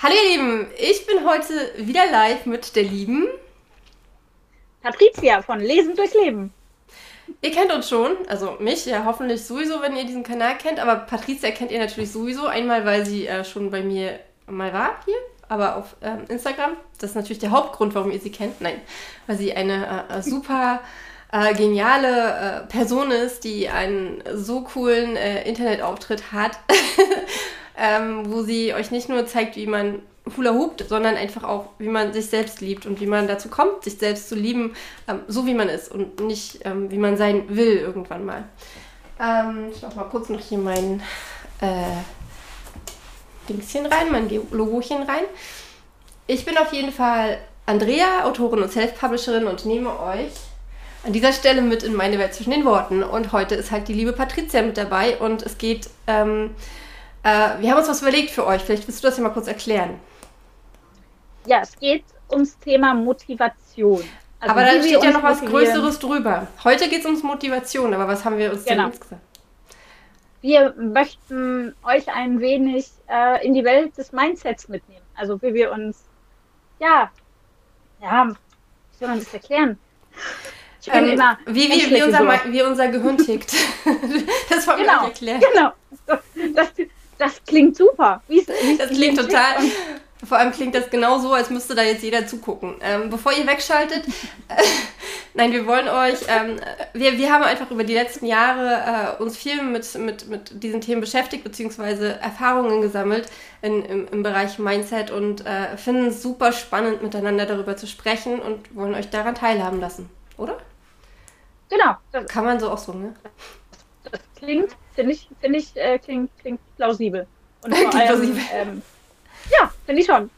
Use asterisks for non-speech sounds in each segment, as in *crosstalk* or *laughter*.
Hallo ihr Lieben, ich bin heute wieder live mit der lieben Patricia von Lesen durchs Leben. Ihr kennt uns schon, also mich ja hoffentlich sowieso, wenn ihr diesen Kanal kennt, aber Patricia kennt ihr natürlich sowieso. Einmal, weil sie äh, schon bei mir mal war hier, aber auf ähm, Instagram. Das ist natürlich der Hauptgrund, warum ihr sie kennt. Nein, weil sie eine äh, äh super äh, geniale äh, Person ist, die einen so coolen äh, Internetauftritt hat, *laughs* ähm, wo sie euch nicht nur zeigt, wie man Hula hoopt, sondern einfach auch, wie man sich selbst liebt und wie man dazu kommt, sich selbst zu lieben, ähm, so wie man ist und nicht, ähm, wie man sein will irgendwann mal. Ähm, ich mach mal kurz noch hier mein äh, Dingschen rein, mein Logochen rein. Ich bin auf jeden Fall Andrea, Autorin und Self-Publisherin und nehme euch an dieser Stelle mit in meine Welt zwischen den Worten. Und heute ist halt die liebe Patricia mit dabei und es geht, ähm, äh, wir haben uns was überlegt für euch. Vielleicht willst du das ja mal kurz erklären. Ja, es geht ums Thema Motivation. Also aber da steht ja noch was Größeres drüber. Heute geht es ums Motivation, aber was haben wir uns genau. denn jetzt gesagt? Wir möchten euch ein wenig äh, in die Welt des Mindsets mitnehmen. Also wie wir uns, ja, ja, wie soll man das erklären? Ich bin ähm, immer wie, wie, wie, unser, wie unser Gehirn tickt. *laughs* das wollen genau, wir erklären. Genau. Das, das klingt super. Wie's, wie's das klingt total. Vor allem klingt das genau so, als müsste da jetzt jeder zugucken. Ähm, bevor ihr wegschaltet, äh, *laughs* nein, wir wollen euch, ähm, wir, wir haben einfach über die letzten Jahre äh, uns viel mit, mit, mit diesen Themen beschäftigt, beziehungsweise Erfahrungen gesammelt in, im, im Bereich Mindset und äh, finden es super spannend, miteinander darüber zu sprechen und wollen euch daran teilhaben lassen, oder? Genau. Kann man so auch so, ne? Das klingt, finde ich, finde ich, äh, klingt, klingt plausibel. Und *laughs* vor allem, plausibel. Ähm, ja, finde ich schon.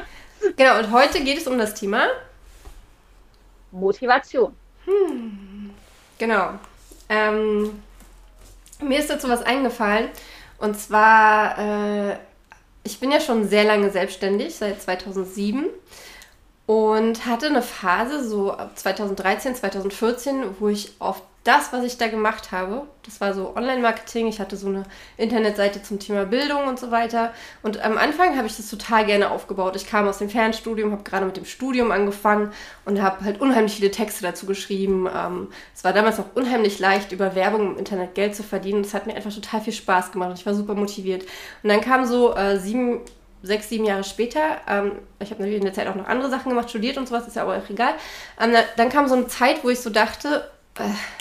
*laughs* genau, und heute geht es um das Thema Motivation. Hm. Genau. Ähm, mir ist dazu was eingefallen. Und zwar, äh, ich bin ja schon sehr lange selbstständig, seit 2007. Und hatte eine Phase, so ab 2013, 2014, wo ich oft das, was ich da gemacht habe, das war so Online-Marketing, ich hatte so eine Internetseite zum Thema Bildung und so weiter. Und am Anfang habe ich das total gerne aufgebaut. Ich kam aus dem Fernstudium, habe gerade mit dem Studium angefangen und habe halt unheimlich viele Texte dazu geschrieben. Ähm, es war damals auch unheimlich leicht, über Werbung im Internet Geld zu verdienen. Es hat mir einfach total viel Spaß gemacht und ich war super motiviert. Und dann kam so äh, sieben, sechs, sieben Jahre später, ähm, ich habe natürlich in der Zeit auch noch andere Sachen gemacht, studiert und sowas, ist ja aber auch egal. Ähm, dann kam so eine Zeit, wo ich so dachte,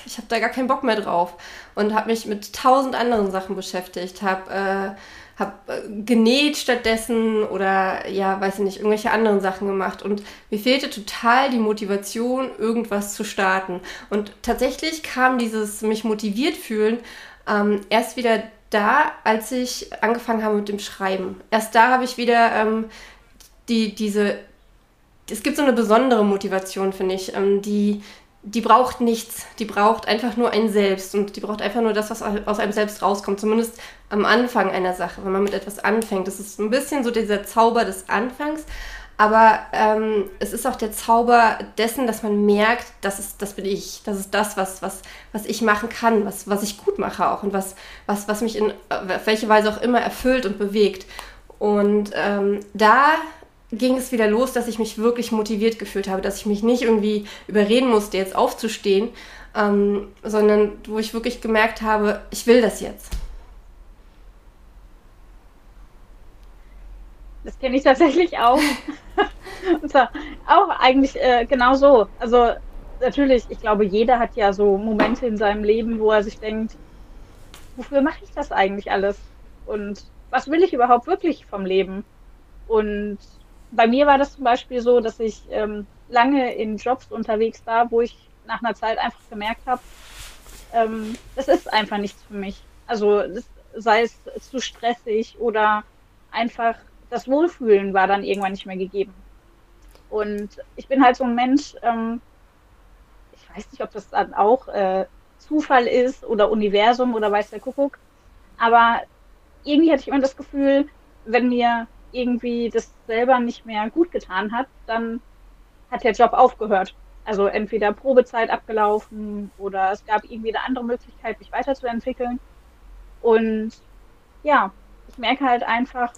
ich habe da gar keinen Bock mehr drauf und habe mich mit tausend anderen Sachen beschäftigt, habe äh, hab, äh, genäht stattdessen oder ja, weiß ich nicht, irgendwelche anderen Sachen gemacht und mir fehlte total die Motivation, irgendwas zu starten. Und tatsächlich kam dieses mich motiviert fühlen ähm, erst wieder da, als ich angefangen habe mit dem Schreiben. Erst da habe ich wieder ähm, die, diese es gibt so eine besondere Motivation, finde ich, ähm, die, die braucht nichts. Die braucht einfach nur ein Selbst und die braucht einfach nur das, was aus einem selbst rauskommt. Zumindest am Anfang einer Sache, wenn man mit etwas anfängt. Das ist ein bisschen so dieser Zauber des Anfangs. Aber ähm, es ist auch der Zauber dessen, dass man merkt, das ist, das bin ich. Das ist das, was, was, was ich machen kann, was, was ich gut mache auch und was, was, was mich in auf welche Weise auch immer erfüllt und bewegt. Und ähm, da ging es wieder los, dass ich mich wirklich motiviert gefühlt habe, dass ich mich nicht irgendwie überreden musste, jetzt aufzustehen, ähm, sondern wo ich wirklich gemerkt habe, ich will das jetzt. Das kenne ich tatsächlich auch. *laughs* Auch eigentlich äh, genau so. Also natürlich, ich glaube, jeder hat ja so Momente in seinem Leben, wo er sich denkt, wofür mache ich das eigentlich alles? Und was will ich überhaupt wirklich vom Leben? Und bei mir war das zum Beispiel so, dass ich ähm, lange in Jobs unterwegs war, wo ich nach einer Zeit einfach gemerkt habe, ähm, das ist einfach nichts für mich. Also das, sei es zu stressig oder einfach das Wohlfühlen war dann irgendwann nicht mehr gegeben. Und ich bin halt so ein Mensch, ähm, ich weiß nicht, ob das dann auch äh, Zufall ist oder Universum oder weiß der Kuckuck, aber irgendwie hatte ich immer das Gefühl, wenn mir irgendwie das selber nicht mehr gut getan hat, dann hat der Job aufgehört. Also entweder Probezeit abgelaufen oder es gab irgendwie eine andere Möglichkeit, mich weiterzuentwickeln. Und ja, ich merke halt einfach,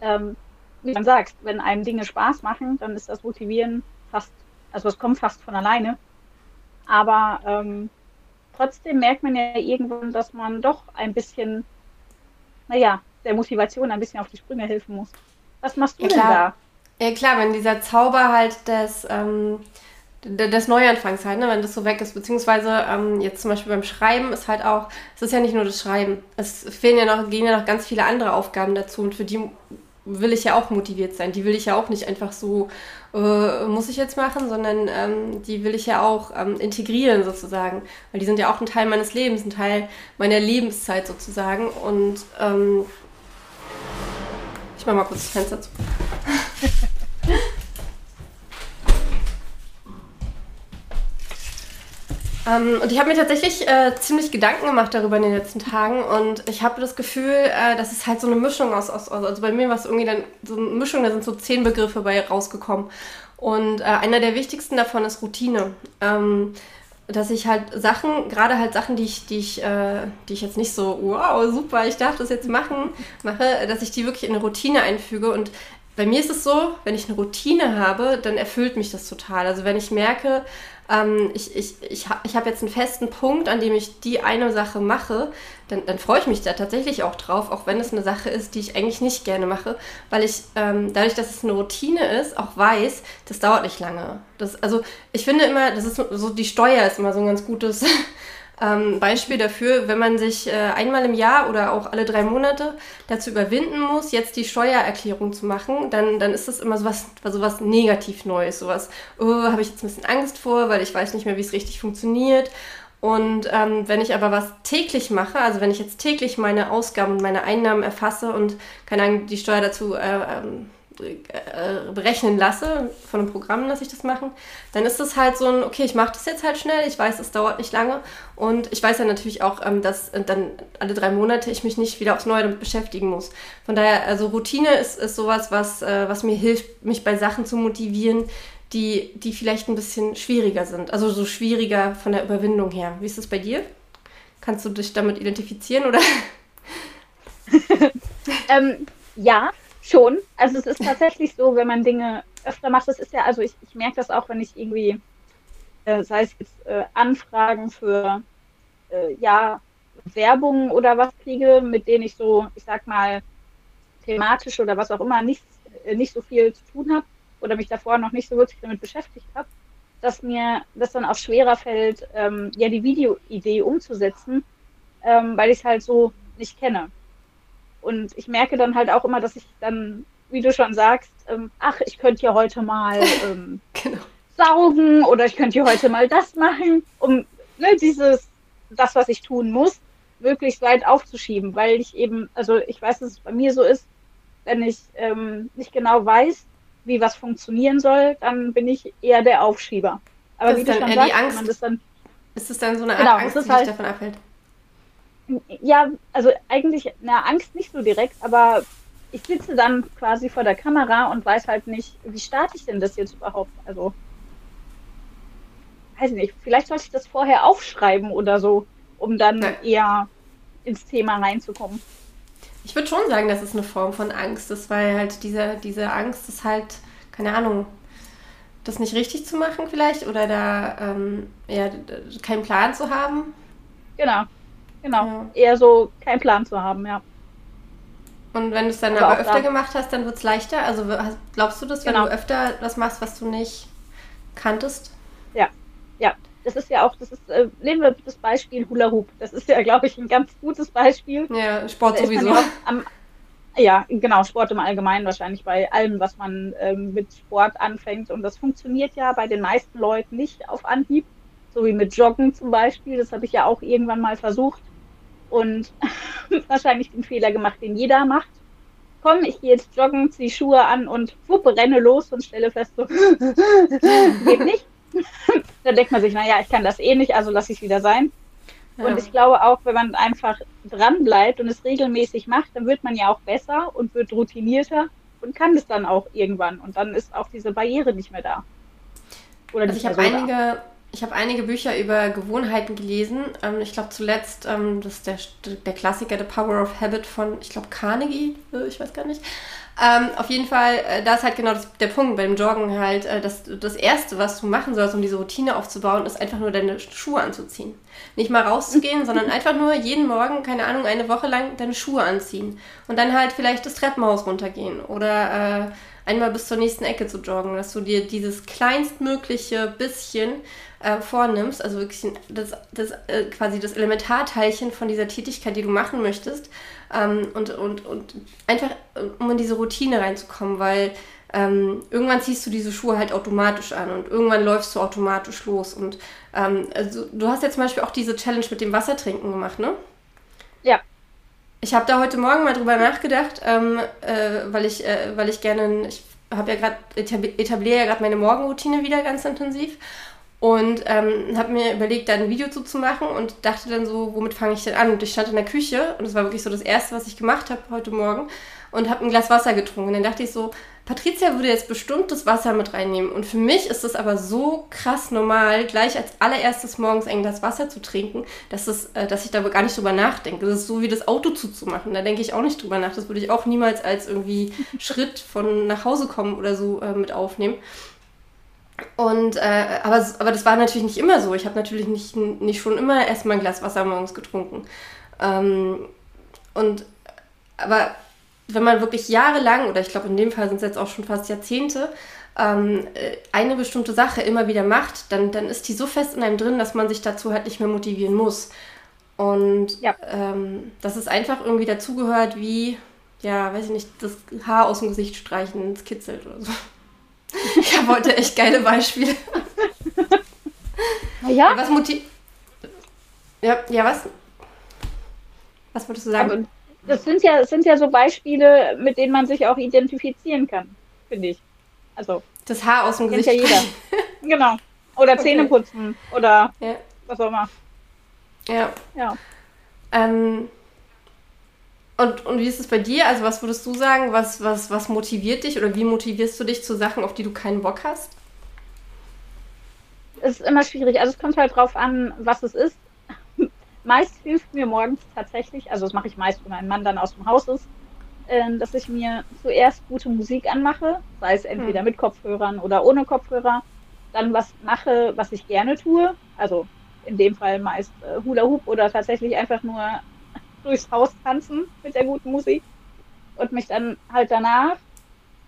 ähm, wie man sagt, wenn einem Dinge Spaß machen, dann ist das Motivieren fast, also es kommt fast von alleine. Aber ähm, trotzdem merkt man ja irgendwann, dass man doch ein bisschen, naja, der Motivation ein bisschen auf die Sprünge helfen muss. Was machst du ja, denn da? Ja klar, wenn dieser Zauber halt des, ähm, des Neuanfangs halt, ne, wenn das so weg ist, beziehungsweise ähm, jetzt zum Beispiel beim Schreiben ist halt auch, es ist ja nicht nur das Schreiben, es fehlen ja noch, gehen ja noch ganz viele andere Aufgaben dazu und für die will ich ja auch motiviert sein. Die will ich ja auch nicht einfach so, äh, muss ich jetzt machen, sondern ähm, die will ich ja auch ähm, integrieren sozusagen. Weil die sind ja auch ein Teil meines Lebens, ein Teil meiner Lebenszeit sozusagen. Und ähm, ich mach mal kurz das Fenster zu. *laughs* Ähm, und ich habe mir tatsächlich äh, ziemlich Gedanken gemacht darüber in den letzten Tagen und ich habe das Gefühl, äh, dass es halt so eine Mischung aus, aus also bei mir war es irgendwie dann so eine Mischung, da sind so zehn Begriffe bei rausgekommen. Und äh, einer der wichtigsten davon ist Routine. Ähm, dass ich halt Sachen, gerade halt Sachen, die ich, die ich, äh, die ich jetzt nicht so, wow, super, ich darf das jetzt machen, mache, dass ich die wirklich in eine Routine einfüge. Und bei mir ist es so, wenn ich eine Routine habe, dann erfüllt mich das total. Also wenn ich merke, ähm, ich, ich, ich, ich habe jetzt einen festen Punkt, an dem ich die eine Sache mache, dann, dann freue ich mich da tatsächlich auch drauf, auch wenn es eine Sache ist, die ich eigentlich nicht gerne mache, weil ich ähm, dadurch, dass es eine Routine ist, auch weiß, das dauert nicht lange. Das, also ich finde immer, das ist so, die Steuer ist immer so ein ganz gutes *laughs* ähm, Beispiel dafür, wenn man sich äh, einmal im Jahr oder auch alle drei Monate dazu überwinden muss, jetzt die Steuererklärung zu machen, dann, dann ist das immer sowas, sowas negativ Neues, sowas, oh, habe ich jetzt ein bisschen Angst vor, weil ich weiß nicht mehr, wie es richtig funktioniert. Und ähm, wenn ich aber was täglich mache, also wenn ich jetzt täglich meine Ausgaben und meine Einnahmen erfasse und keine Ahnung, die Steuer dazu äh, ähm, äh, berechnen lasse, von einem Programm lasse ich das machen, dann ist es halt so ein, okay, ich mache das jetzt halt schnell, ich weiß, es dauert nicht lange und ich weiß ja natürlich auch, ähm, dass dann alle drei Monate ich mich nicht wieder aufs Neue damit beschäftigen muss. Von daher, also Routine ist, ist sowas, was, äh, was mir hilft, mich bei Sachen zu motivieren, die, die vielleicht ein bisschen schwieriger sind, also so schwieriger von der Überwindung her. Wie ist das bei dir? Kannst du dich damit identifizieren oder? *laughs* ähm, ja, Schon. Also es ist tatsächlich so, wenn man Dinge öfter macht, das ist ja, also ich, ich merke das auch, wenn ich irgendwie, äh, sei es jetzt äh, Anfragen für äh, ja, Werbung oder was kriege, mit denen ich so, ich sag mal, thematisch oder was auch immer nicht, äh, nicht so viel zu tun habe oder mich davor noch nicht so wirklich damit beschäftigt habe, dass mir das dann auch schwerer fällt, ähm, ja, die Videoidee umzusetzen, ähm, weil ich es halt so nicht kenne. Und ich merke dann halt auch immer, dass ich dann, wie du schon sagst, ähm, ach, ich könnte ja heute mal *laughs* ähm, genau. saugen oder ich könnte ja heute mal das machen, um ne, dieses, das, was ich tun muss, möglichst weit aufzuschieben, weil ich eben, also ich weiß, dass es bei mir so ist, wenn ich ähm, nicht genau weiß, wie was funktionieren soll, dann bin ich eher der Aufschieber. Aber das wie du schon sagst, Angst. man das dann. Ist es dann so eine Art genau, Angst, die halt, dich davon abhält? Ja, also eigentlich, na, Angst nicht so direkt, aber ich sitze dann quasi vor der Kamera und weiß halt nicht, wie starte ich denn das jetzt überhaupt? Also, weiß nicht, vielleicht sollte ich das vorher aufschreiben oder so, um dann ja. eher ins Thema reinzukommen. Ich würde schon sagen, das ist eine Form von Angst ist, weil halt diese, diese Angst ist halt, keine Ahnung, das nicht richtig zu machen vielleicht oder da ähm, ja, keinen Plan zu haben. Genau. Genau. Ja. Eher so keinen Plan zu haben, ja. Und wenn du es dann aber, aber öfter da. gemacht hast, dann wird es leichter? Also glaubst du das, wenn genau. du öfter was machst, was du nicht kanntest? Ja, ja. Das ist ja auch, das ist, äh, nehmen wir das Beispiel Hula Hoop. Das ist ja, glaube ich, ein ganz gutes Beispiel. Ja, Sport sowieso. Am, ja, genau, Sport im Allgemeinen wahrscheinlich bei allem, was man ähm, mit Sport anfängt. Und das funktioniert ja bei den meisten Leuten nicht auf Anhieb. So wie mit Joggen zum Beispiel. Das habe ich ja auch irgendwann mal versucht und *laughs* wahrscheinlich den Fehler gemacht, den jeder macht. Komm, ich gehe jetzt joggen, ziehe Schuhe an und wuppe, renne los und stelle fest, so, *laughs* geht nicht. *laughs* Dann denkt man sich, naja, ich kann das eh nicht, also lasse ich wieder sein. Ja. Und ich glaube auch, wenn man einfach dran bleibt und es regelmäßig macht, dann wird man ja auch besser und wird routinierter und kann es dann auch irgendwann. Und dann ist auch diese Barriere nicht mehr da. Oder also ich habe einige, ich habe einige Bücher über Gewohnheiten gelesen. Ähm, ich glaube zuletzt, ähm, das ist der, der Klassiker The Power of Habit von, ich glaube, Carnegie, äh, ich weiß gar nicht. Ähm, auf jeden Fall, äh, da ist halt genau das, der Punkt beim Joggen halt, äh, dass das Erste, was du machen sollst, um diese Routine aufzubauen, ist einfach nur deine Schuhe anzuziehen. Nicht mal rauszugehen, *laughs* sondern einfach nur jeden Morgen, keine Ahnung, eine Woche lang deine Schuhe anziehen. Und dann halt vielleicht das Treppenhaus runtergehen oder äh, einmal bis zur nächsten Ecke zu joggen, dass du dir dieses kleinstmögliche bisschen äh, vornimmst, also wirklich das, das äh, quasi das Elementarteilchen von dieser Tätigkeit, die du machen möchtest, ähm, und, und, und einfach um in diese Routine reinzukommen, weil ähm, irgendwann ziehst du diese Schuhe halt automatisch an und irgendwann läufst du automatisch los. Und ähm, also, du hast ja zum Beispiel auch diese Challenge mit dem Wassertrinken gemacht, ne? Ich habe da heute Morgen mal drüber nachgedacht, ähm, äh, weil, ich, äh, weil ich gerne, ich habe ja gerade, etabliere ja gerade meine Morgenroutine wieder ganz intensiv und ähm, habe mir überlegt, da ein Video zu, zu machen und dachte dann so, womit fange ich denn an? Und ich stand in der Küche und das war wirklich so das Erste, was ich gemacht habe heute Morgen und habe ein Glas Wasser getrunken. Und dann dachte ich so, Patricia würde jetzt bestimmt das Wasser mit reinnehmen. Und für mich ist das aber so krass normal, gleich als allererstes morgens ein Glas Wasser zu trinken, dass, das, äh, dass ich da gar nicht drüber nachdenke. Das ist so wie das Auto zuzumachen. Da denke ich auch nicht drüber nach. Das würde ich auch niemals als irgendwie *laughs* Schritt von nach Hause kommen oder so äh, mit aufnehmen. Und, äh, aber, aber das war natürlich nicht immer so. Ich habe natürlich nicht, nicht schon immer erstmal ein Glas Wasser morgens getrunken. Ähm, und, aber wenn man wirklich jahrelang, oder ich glaube in dem Fall sind es jetzt auch schon fast Jahrzehnte, ähm, äh, eine bestimmte Sache immer wieder macht, dann, dann ist die so fest in einem drin, dass man sich dazu halt nicht mehr motivieren muss. Und ja. ähm, dass es einfach irgendwie dazugehört, wie, ja, weiß ich nicht, das Haar aus dem Gesicht streichen, es kitzelt oder so. *laughs* Ich habe heute echt geile Beispiele. Ja. Was motiv. Ja, ja, was? Was wolltest du sagen? Aber das sind ja, das sind ja so Beispiele, mit denen man sich auch identifizieren kann, finde ich. Also. Das Haar aus dem Gesicht. ja jeder. *laughs* genau. Oder okay. Zähne putzen. Oder ja. was auch immer. Ja. Ja. Ähm, und, und wie ist es bei dir? Also was würdest du sagen, was, was, was motiviert dich oder wie motivierst du dich zu Sachen, auf die du keinen Bock hast? Es ist immer schwierig. Also es kommt halt drauf an, was es ist. Meist hilft mir morgens tatsächlich, also das mache ich meist, wenn mein Mann dann aus dem Haus ist, äh, dass ich mir zuerst gute Musik anmache, sei es entweder hm. mit Kopfhörern oder ohne Kopfhörer, dann was mache, was ich gerne tue, also in dem Fall meist äh, Hula Hoop oder tatsächlich einfach nur *laughs* durchs Haus tanzen mit der guten Musik und mich dann halt danach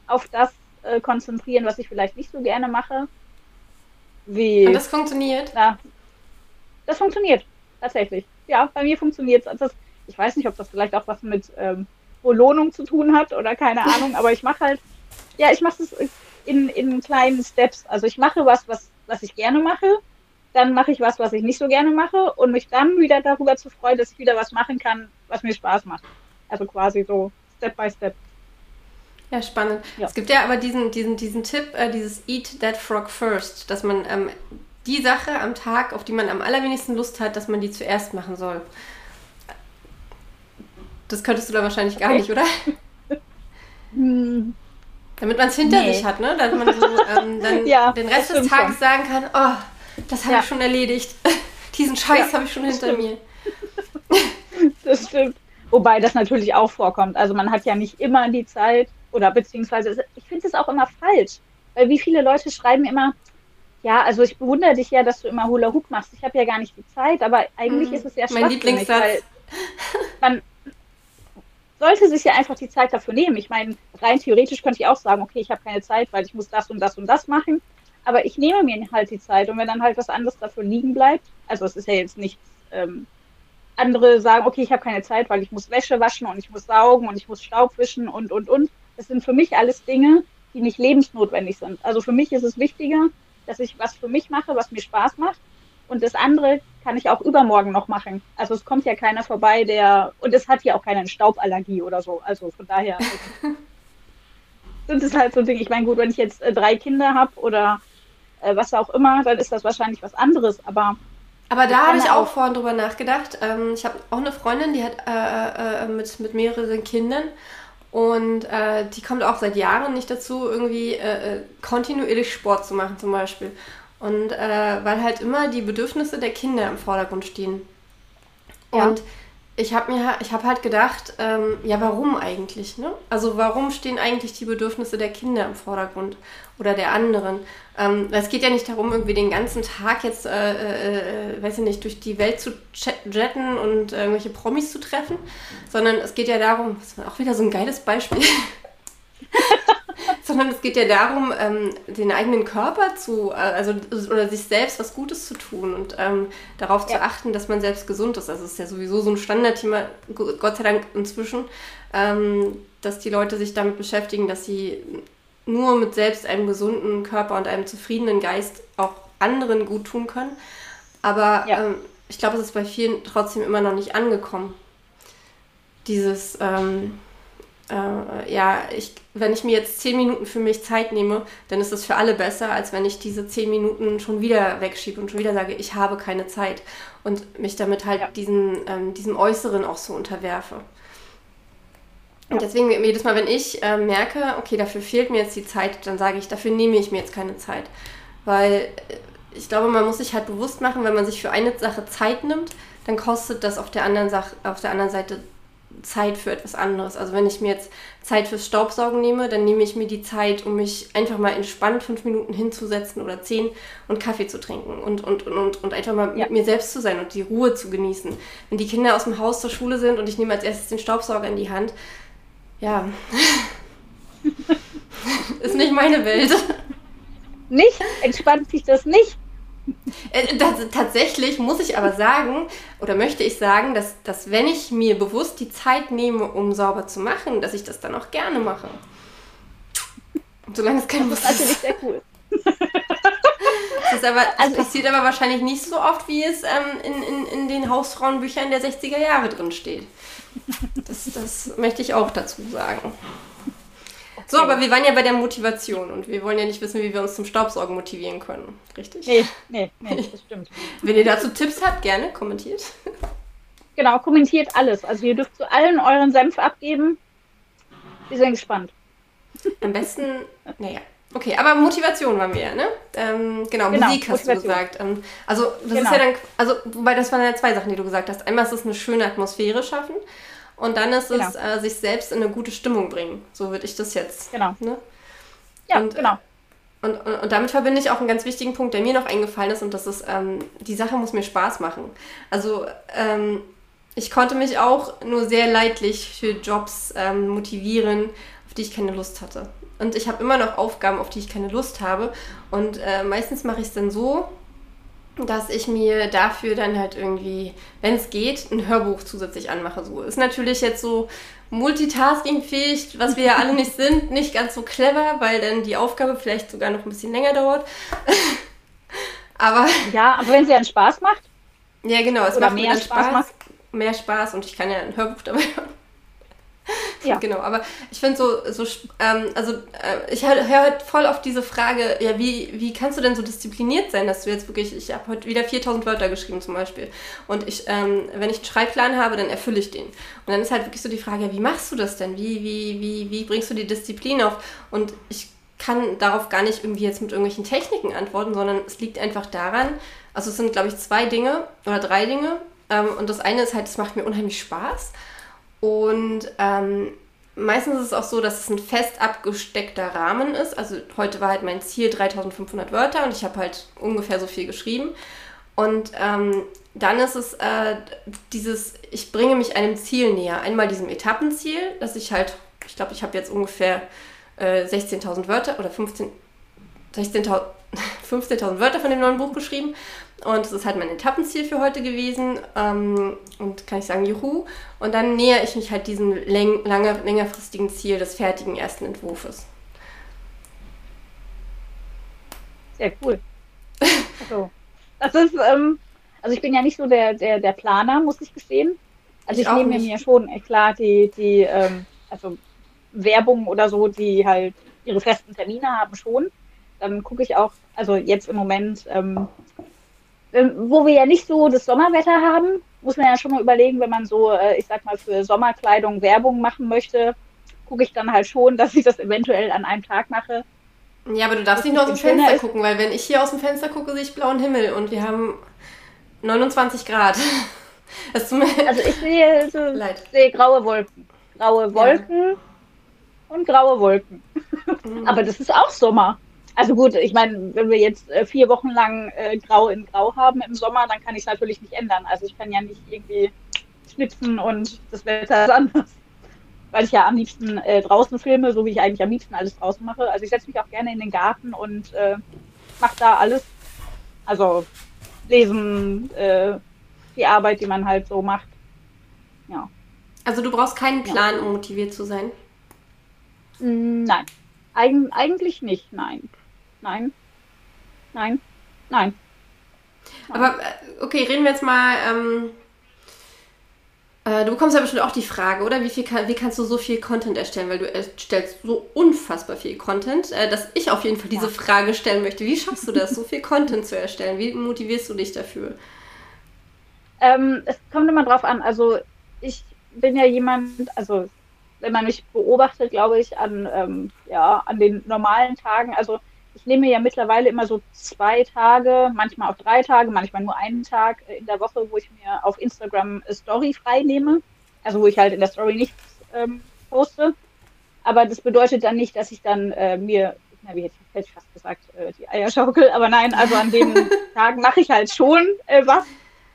auf das äh, konzentrieren, was ich vielleicht nicht so gerne mache. Wie, und das funktioniert? Na, das funktioniert, tatsächlich. Ja, bei mir funktioniert es. Ich weiß nicht, ob das vielleicht auch was mit ähm, Belohnung zu tun hat oder keine Ahnung, aber ich mache halt, ja, ich mache es in, in kleinen Steps. Also ich mache was, was, was ich gerne mache dann mache ich was, was ich nicht so gerne mache und mich dann wieder darüber zu freuen, dass ich wieder was machen kann, was mir Spaß macht. Also quasi so Step by Step. Ja, spannend. Ja. Es gibt ja aber diesen, diesen, diesen Tipp, äh, dieses Eat That Frog First, dass man ähm, die Sache am Tag, auf die man am allerwenigsten Lust hat, dass man die zuerst machen soll. Das könntest du da wahrscheinlich gar nicht, oder? hm. Damit man es hinter nee. sich hat, ne? Dass man so ähm, dann *laughs* ja, den Rest des Tages schon. sagen kann, oh, das habe ja. ich schon erledigt. *laughs* Diesen Scheiß ja, habe ich schon hinter stimmt. mir. *laughs* das stimmt. Wobei das natürlich auch vorkommt. Also man hat ja nicht immer die Zeit oder beziehungsweise ich finde es auch immer falsch. Weil wie viele Leute schreiben immer, ja, also ich bewundere dich ja, dass du immer Hula Hoop machst. Ich habe ja gar nicht die Zeit, aber eigentlich mhm. ist es ja Mein Lieblingssatz. man sollte sich ja einfach die Zeit dafür nehmen. Ich meine, rein theoretisch könnte ich auch sagen, okay, ich habe keine Zeit, weil ich muss das und das und das machen. Aber ich nehme mir halt die Zeit und wenn dann halt was anderes dafür liegen bleibt, also es ist ja jetzt nichts, ähm, andere sagen, okay, ich habe keine Zeit, weil ich muss Wäsche waschen und ich muss saugen und ich muss Staub wischen und, und, und. Das sind für mich alles Dinge, die nicht lebensnotwendig sind. Also für mich ist es wichtiger, dass ich was für mich mache, was mir Spaß macht. Und das andere kann ich auch übermorgen noch machen. Also es kommt ja keiner vorbei, der, und es hat ja auch keine Stauballergie oder so. Also von daher *laughs* sind es halt so Dinge. Ich meine, gut, wenn ich jetzt äh, drei Kinder habe oder äh, was auch immer, dann ist das wahrscheinlich was anderes. Aber aber da habe ich auch vorhin drüber nachgedacht. Ähm, ich habe auch eine Freundin, die hat äh, äh, mit, mit mehreren Kindern und äh, die kommt auch seit Jahren nicht dazu, irgendwie äh, äh, kontinuierlich Sport zu machen zum Beispiel. Und äh, weil halt immer die Bedürfnisse der Kinder im Vordergrund stehen. Ja. Ich habe mir, ich habe halt gedacht, ähm, ja, warum eigentlich? Ne? Also warum stehen eigentlich die Bedürfnisse der Kinder im Vordergrund oder der anderen? Ähm, es geht ja nicht darum, irgendwie den ganzen Tag jetzt, äh, äh, äh weiß ich nicht, durch die Welt zu jetten und äh, irgendwelche Promis zu treffen, sondern es geht ja darum, das war auch wieder so ein geiles Beispiel. *laughs* sondern es geht ja darum, ähm, den eigenen Körper zu, äh, also oder sich selbst was Gutes zu tun und ähm, darauf ja. zu achten, dass man selbst gesund ist. Also es ist ja sowieso so ein Standardthema, Gott sei Dank inzwischen, ähm, dass die Leute sich damit beschäftigen, dass sie nur mit selbst einem gesunden Körper und einem zufriedenen Geist auch anderen gut tun können. Aber ja. Ähm, ich glaube, es ist bei vielen trotzdem immer noch nicht angekommen. Dieses ähm, äh, ja, ich, wenn ich mir jetzt zehn Minuten für mich Zeit nehme, dann ist das für alle besser, als wenn ich diese zehn Minuten schon wieder wegschiebe und schon wieder sage, ich habe keine Zeit und mich damit halt ja. diesen, ähm, diesem Äußeren auch so unterwerfe. Und deswegen jedes Mal, wenn ich äh, merke, okay, dafür fehlt mir jetzt die Zeit, dann sage ich, dafür nehme ich mir jetzt keine Zeit. Weil äh, ich glaube, man muss sich halt bewusst machen, wenn man sich für eine Sache Zeit nimmt, dann kostet das auf der anderen, Sache, auf der anderen Seite Zeit für etwas anderes. Also wenn ich mir jetzt Zeit fürs Staubsaugen nehme, dann nehme ich mir die Zeit, um mich einfach mal entspannt fünf Minuten hinzusetzen oder zehn und Kaffee zu trinken und, und, und, und einfach mal ja. mit mir selbst zu sein und die Ruhe zu genießen. Wenn die Kinder aus dem Haus zur Schule sind und ich nehme als erstes den Staubsauger in die Hand, ja, *laughs* ist nicht meine Welt. Nicht? Entspannt sich das nicht? Äh, das, tatsächlich muss ich aber sagen, oder möchte ich sagen, dass, dass wenn ich mir bewusst die Zeit nehme, um sauber zu machen, dass ich das dann auch gerne mache. Solange es kein Muss ist. Das ist natürlich sehr cool. *laughs* Das, aber, das also, passiert aber wahrscheinlich nicht so oft, wie es ähm, in, in, in den Hausfrauenbüchern der 60er Jahre drin steht. Das, das möchte ich auch dazu sagen. So, aber wir waren ja bei der Motivation und wir wollen ja nicht wissen, wie wir uns zum Staubsaugen motivieren können. Richtig? Nee, nee, nee, *laughs* das stimmt. Wenn ihr dazu Tipps habt, gerne kommentiert. Genau, kommentiert alles. Also ihr dürft zu allen euren Senf abgeben. Wir sind gespannt. Am besten, naja. Okay, aber Motivation waren wir ja, ne? Ähm, genau, genau, Musik hast Motivation. du gesagt. Ähm, also das genau. ist ja dann, also wobei das waren ja zwei Sachen, die du gesagt hast. Einmal ist es eine schöne Atmosphäre schaffen und dann ist genau. es äh, sich selbst in eine gute Stimmung bringen. So würde ich das jetzt. Genau. Ne? Ja, und, genau. Und, und, und, damit verbinde ich auch einen ganz wichtigen Punkt, der mir noch eingefallen ist, und das ist, ähm, die Sache muss mir Spaß machen. Also ähm, ich konnte mich auch nur sehr leidlich für Jobs ähm, motivieren, auf die ich keine Lust hatte. Und ich habe immer noch Aufgaben, auf die ich keine Lust habe. Und äh, meistens mache ich es dann so, dass ich mir dafür dann halt irgendwie, wenn es geht, ein Hörbuch zusätzlich anmache. So ist natürlich jetzt so multitaskingfähig, was wir ja alle *laughs* nicht sind, nicht ganz so clever, weil dann die Aufgabe vielleicht sogar noch ein bisschen länger dauert. *laughs* aber ja, aber wenn sie einen Spaß macht. Ja, genau, es macht mehr Spaß, Spaß mehr Spaß und ich kann ja ein Hörbuch dabei hören. Ja. *laughs* genau, aber ich finde so, so ähm, also äh, ich höre halt voll auf diese Frage, ja, wie, wie kannst du denn so diszipliniert sein, dass du jetzt wirklich, ich habe heute wieder 4000 Wörter geschrieben zum Beispiel und ich, ähm, wenn ich einen Schreibplan habe, dann erfülle ich den. Und dann ist halt wirklich so die Frage, ja, wie machst du das denn? Wie, wie, wie, wie bringst du die Disziplin auf? Und ich kann darauf gar nicht irgendwie jetzt mit irgendwelchen Techniken antworten, sondern es liegt einfach daran, also es sind, glaube ich, zwei Dinge oder drei Dinge. Ähm, und das eine ist halt, es macht mir unheimlich Spaß. Und ähm, meistens ist es auch so, dass es ein fest abgesteckter Rahmen ist. Also heute war halt mein Ziel 3500 Wörter und ich habe halt ungefähr so viel geschrieben. Und ähm, dann ist es äh, dieses, ich bringe mich einem Ziel näher. Einmal diesem Etappenziel, dass ich halt, ich glaube, ich habe jetzt ungefähr äh, 16.000 Wörter oder 15, 16.000 15 Wörter von dem neuen Buch geschrieben. Und das ist halt mein Etappenziel für heute gewesen. Ähm, und kann ich sagen, juhu. Und dann nähere ich mich halt diesem läng lange, längerfristigen Ziel des fertigen ersten Entwurfs. Sehr cool. Also, das ist, ähm, also ich bin ja nicht so der, der, der Planer, muss ich gestehen. Also ich, ich nehme mir schon, äh, klar, die, die ähm, also Werbung oder so, die halt ihre festen Termine haben schon. Dann gucke ich auch, also jetzt im Moment, ähm, wo wir ja nicht so das Sommerwetter haben, muss man ja schon mal überlegen, wenn man so, äh, ich sag mal, für Sommerkleidung Werbung machen möchte, gucke ich dann halt schon, *laughs* dass ich das eventuell an einem Tag mache, Ja, aber du darfst nicht nur aus dem Fenster gucken, weil wenn ich hier aus dem Fenster gucke, sehe ich blauen Himmel und wir haben 29 Grad. *laughs* also ich sehe, *laughs* so, sehe graue Wolken. Graue Wolken ja. und graue Wolken. Mhm. aber das ist auch Sommer. Also gut, ich meine, wenn wir jetzt äh, vier Wochen lang äh, grau in grau haben im Sommer, dann kann ich es natürlich nicht ändern. Also ich kann ja nicht irgendwie schnipsen und das Wetter ist *laughs* anders. Weil ich ja am liebsten äh, draußen filme, so wie ich eigentlich am liebsten alles draußen mache. Also ich setze mich auch gerne in den Garten und äh, mache da alles. Also lesen, äh, die Arbeit, die man halt so macht. Ja. Also du brauchst keinen Plan, ja. um motiviert zu sein? Nein. Eig eigentlich nicht, nein. Nein. Nein. Nein. Aber äh, okay, reden wir jetzt mal. Ähm, äh, du bekommst ja bestimmt auch die Frage, oder? Wie, viel kann, wie kannst du so viel Content erstellen? Weil du erstellst so unfassbar viel Content, äh, dass ich auf jeden Fall diese ja. Frage stellen möchte. Wie schaffst du das, so viel Content zu erstellen? Wie motivierst du dich dafür? Ähm, es kommt immer drauf an. Also, ich bin ja jemand, also wenn man mich beobachtet, glaube ich, an, ähm, ja, an den normalen Tagen. Also ich nehme ja mittlerweile immer so zwei Tage, manchmal auch drei Tage, manchmal nur einen Tag in der Woche, wo ich mir auf Instagram Story frei nehme. Also wo ich halt in der Story nichts ähm, poste. Aber das bedeutet dann nicht, dass ich dann äh, mir, na, wie hätte ich fast gesagt, äh, die Eierschaukel, aber nein, also an den *laughs* Tagen mache ich halt schon äh, was.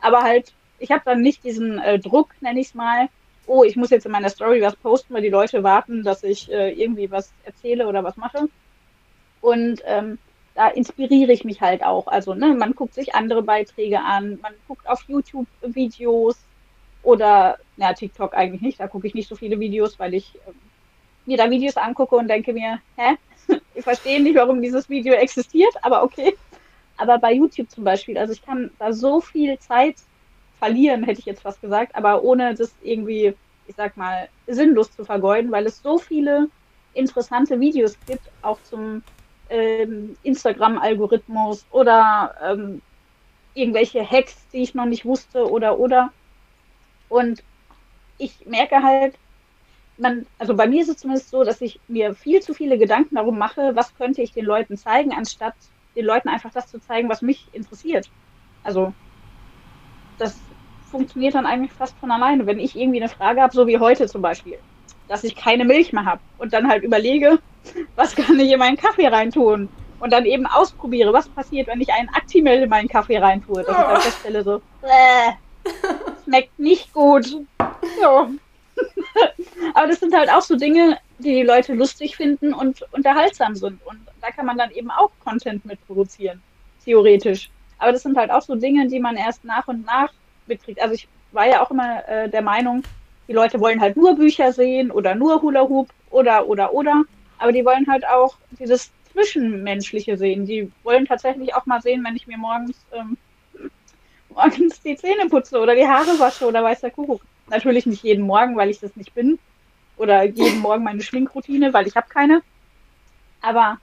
Aber halt, ich habe dann nicht diesen äh, Druck, nenne ich es mal, oh, ich muss jetzt in meiner Story was posten, weil die Leute warten, dass ich äh, irgendwie was erzähle oder was mache. Und ähm, da inspiriere ich mich halt auch. Also, ne, man guckt sich andere Beiträge an, man guckt auf YouTube Videos oder, na, TikTok eigentlich nicht, da gucke ich nicht so viele Videos, weil ich äh, mir da Videos angucke und denke mir, hä, *laughs* ich verstehe nicht, warum dieses Video existiert, aber okay. Aber bei YouTube zum Beispiel, also ich kann da so viel Zeit verlieren, hätte ich jetzt fast gesagt, aber ohne das irgendwie, ich sag mal, sinnlos zu vergeuden, weil es so viele interessante Videos gibt, auch zum ähm, Instagram-Algorithmus oder ähm, irgendwelche Hacks, die ich noch nicht wusste oder oder. Und ich merke halt, man, also bei mir ist es zumindest so, dass ich mir viel zu viele Gedanken darum mache, was könnte ich den Leuten zeigen, anstatt den Leuten einfach das zu zeigen, was mich interessiert. Also das funktioniert dann eigentlich fast von alleine. Wenn ich irgendwie eine Frage habe, so wie heute zum Beispiel, dass ich keine Milch mehr habe und dann halt überlege, *laughs* was kann ich in meinen Kaffee reintun und dann eben ausprobiere, was passiert, wenn ich einen Actimel in meinen Kaffee reintue. Dass ich dann feststelle so, *laughs* äh, *laughs* schmeckt nicht gut. So. Aber das sind halt auch so Dinge, die die Leute lustig finden und unterhaltsam sind. Und da kann man dann eben auch Content mit produzieren, theoretisch. Aber das sind halt auch so Dinge, die man erst nach und nach mitkriegt. Also ich war ja auch immer äh, der Meinung, die Leute wollen halt nur Bücher sehen oder nur Hula Hoop oder, oder, oder. Aber die wollen halt auch dieses Zwischenmenschliche sehen. Die wollen tatsächlich auch mal sehen, wenn ich mir morgens, ähm, morgens die Zähne putze oder die Haare wasche oder weiß der Kuckuck. Natürlich nicht jeden Morgen, weil ich das nicht bin. Oder jeden Morgen meine Schminkroutine, weil ich habe keine. Aber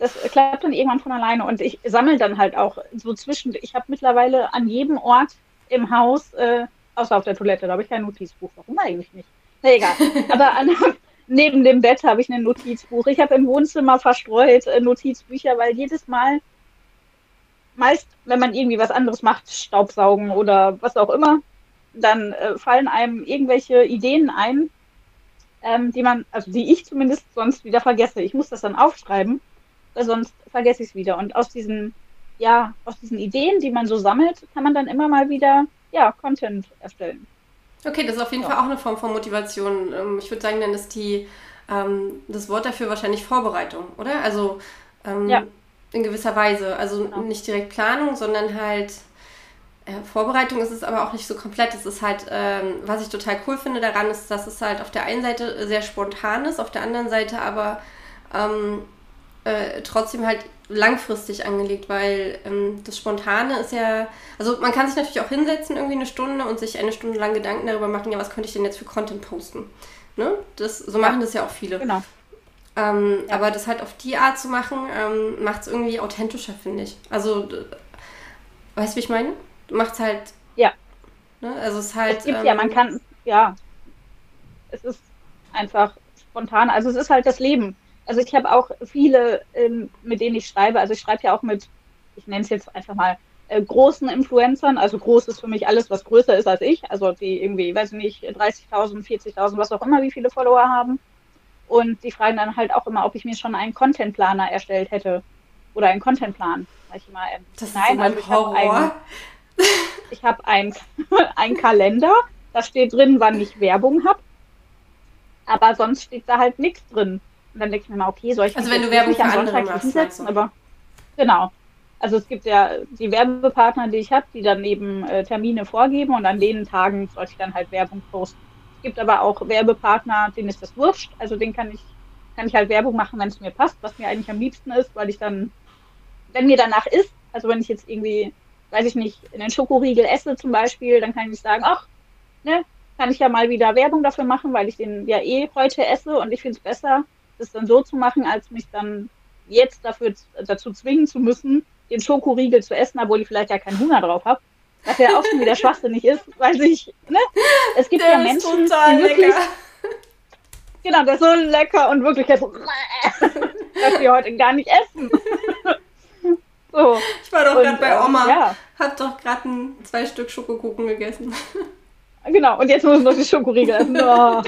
das klappt dann irgendwann von alleine. Und ich sammle dann halt auch so zwischen. Ich habe mittlerweile an jedem Ort im Haus, äh, außer auf der Toilette, da habe ich kein Notizbuch. Warum eigentlich nicht? Na egal. Aber an, *laughs* neben dem Bett habe ich ein Notizbuch. Ich habe im Wohnzimmer verstreut äh, Notizbücher, weil jedes Mal, meist, wenn man irgendwie was anderes macht, Staubsaugen oder was auch immer, dann äh, fallen einem irgendwelche Ideen ein, ähm, die man, also die ich zumindest sonst wieder vergesse. Ich muss das dann aufschreiben sonst vergesse ich es wieder. Und aus diesen, ja, aus diesen Ideen, die man so sammelt, kann man dann immer mal wieder, ja, Content erstellen. Okay, das ist auf jeden ja. Fall auch eine Form von Motivation. Ähm, ich würde sagen, dann ist die, ähm, das Wort dafür wahrscheinlich Vorbereitung, oder? Also ähm, ja. in gewisser Weise. Also genau. nicht direkt Planung, sondern halt äh, Vorbereitung ist es aber auch nicht so komplett. Es ist halt, ähm, was ich total cool finde daran, ist, dass es halt auf der einen Seite sehr spontan ist, auf der anderen Seite aber ähm, äh, trotzdem halt langfristig angelegt, weil ähm, das Spontane ist ja, also man kann sich natürlich auch hinsetzen, irgendwie eine Stunde und sich eine Stunde lang Gedanken darüber machen, ja, was könnte ich denn jetzt für Content posten? Ne? Das, so machen das ja auch viele. Genau. Ähm, ja. Aber das halt auf die Art zu machen, ähm, macht es irgendwie authentischer, finde ich. Also, weißt du, wie ich meine? Macht es halt. Ja. Ne? Also, es ist halt. Es gibt ja, man ähm, kann, ja. Es ist einfach spontan. Also, es ist halt das Leben Also ich habe auch viele, ähm, mit denen ich schreibe. Also ich schreibe ja auch mit, ich nenne es jetzt einfach mal, äh, großen Influencern. Also groß ist für mich alles, was größer ist als ich. Also die irgendwie, weiß ich nicht, 30.000, 40.000, was auch immer, wie viele Follower haben. Und die fragen dann halt auch immer, ob ich mir schon einen Contentplaner erstellt hätte. Oder einen Contentplan. Sag ich immer, ähm, Das nein, also ich habe einen, ich habe einen, *laughs* einen Kalender, da steht drin, wann ich Werbung habe. Aber sonst steht da halt nichts drin. Und dann denke ich mir mal, okay, soll ich Also wenn du Werbung für andere machst, hinsetzen? Aber genau. Also es gibt ja die Werbepartner, die ich habe, die dann eben äh, Termine vorgeben und an den Tagen sollte ich dann halt Werbung posten. Es gibt aber auch Werbepartner, denen ist das wurscht. Also den kann ich, kann ich halt Werbung machen, wenn es mir passt, was mir eigentlich am liebsten ist, weil ich dann, wenn mir danach ist, also wenn ich jetzt irgendwie, weiß ich nicht, einen Schokoriegel esse zum Beispiel, dann kann ich sagen, ach, ne, kann ich ja mal wieder Werbung dafür machen, weil ich den ja eh heute esse und ich finde es besser, das dann so zu machen, als mich dann jetzt dafür dazu zwingen zu müssen, den Schokoriegel zu essen, obwohl ich vielleicht ja keinen Hunger drauf habe. Was ja auch schon wieder *laughs* schwachsinnig ist, weil sich, ne? Es gibt ja Der ist Menschen, total die wirklich, lecker. genau, der ist so lecker und wirklich jetzt so, *laughs* dass wir heute gar nicht essen. *laughs* so. Ich war doch gerade bei ähm, Oma. Ja, Hab doch gerade ein, zwei Stück Schokokuchen gegessen. genau. Und jetzt muss ich noch die Schokoriegel essen. Oh.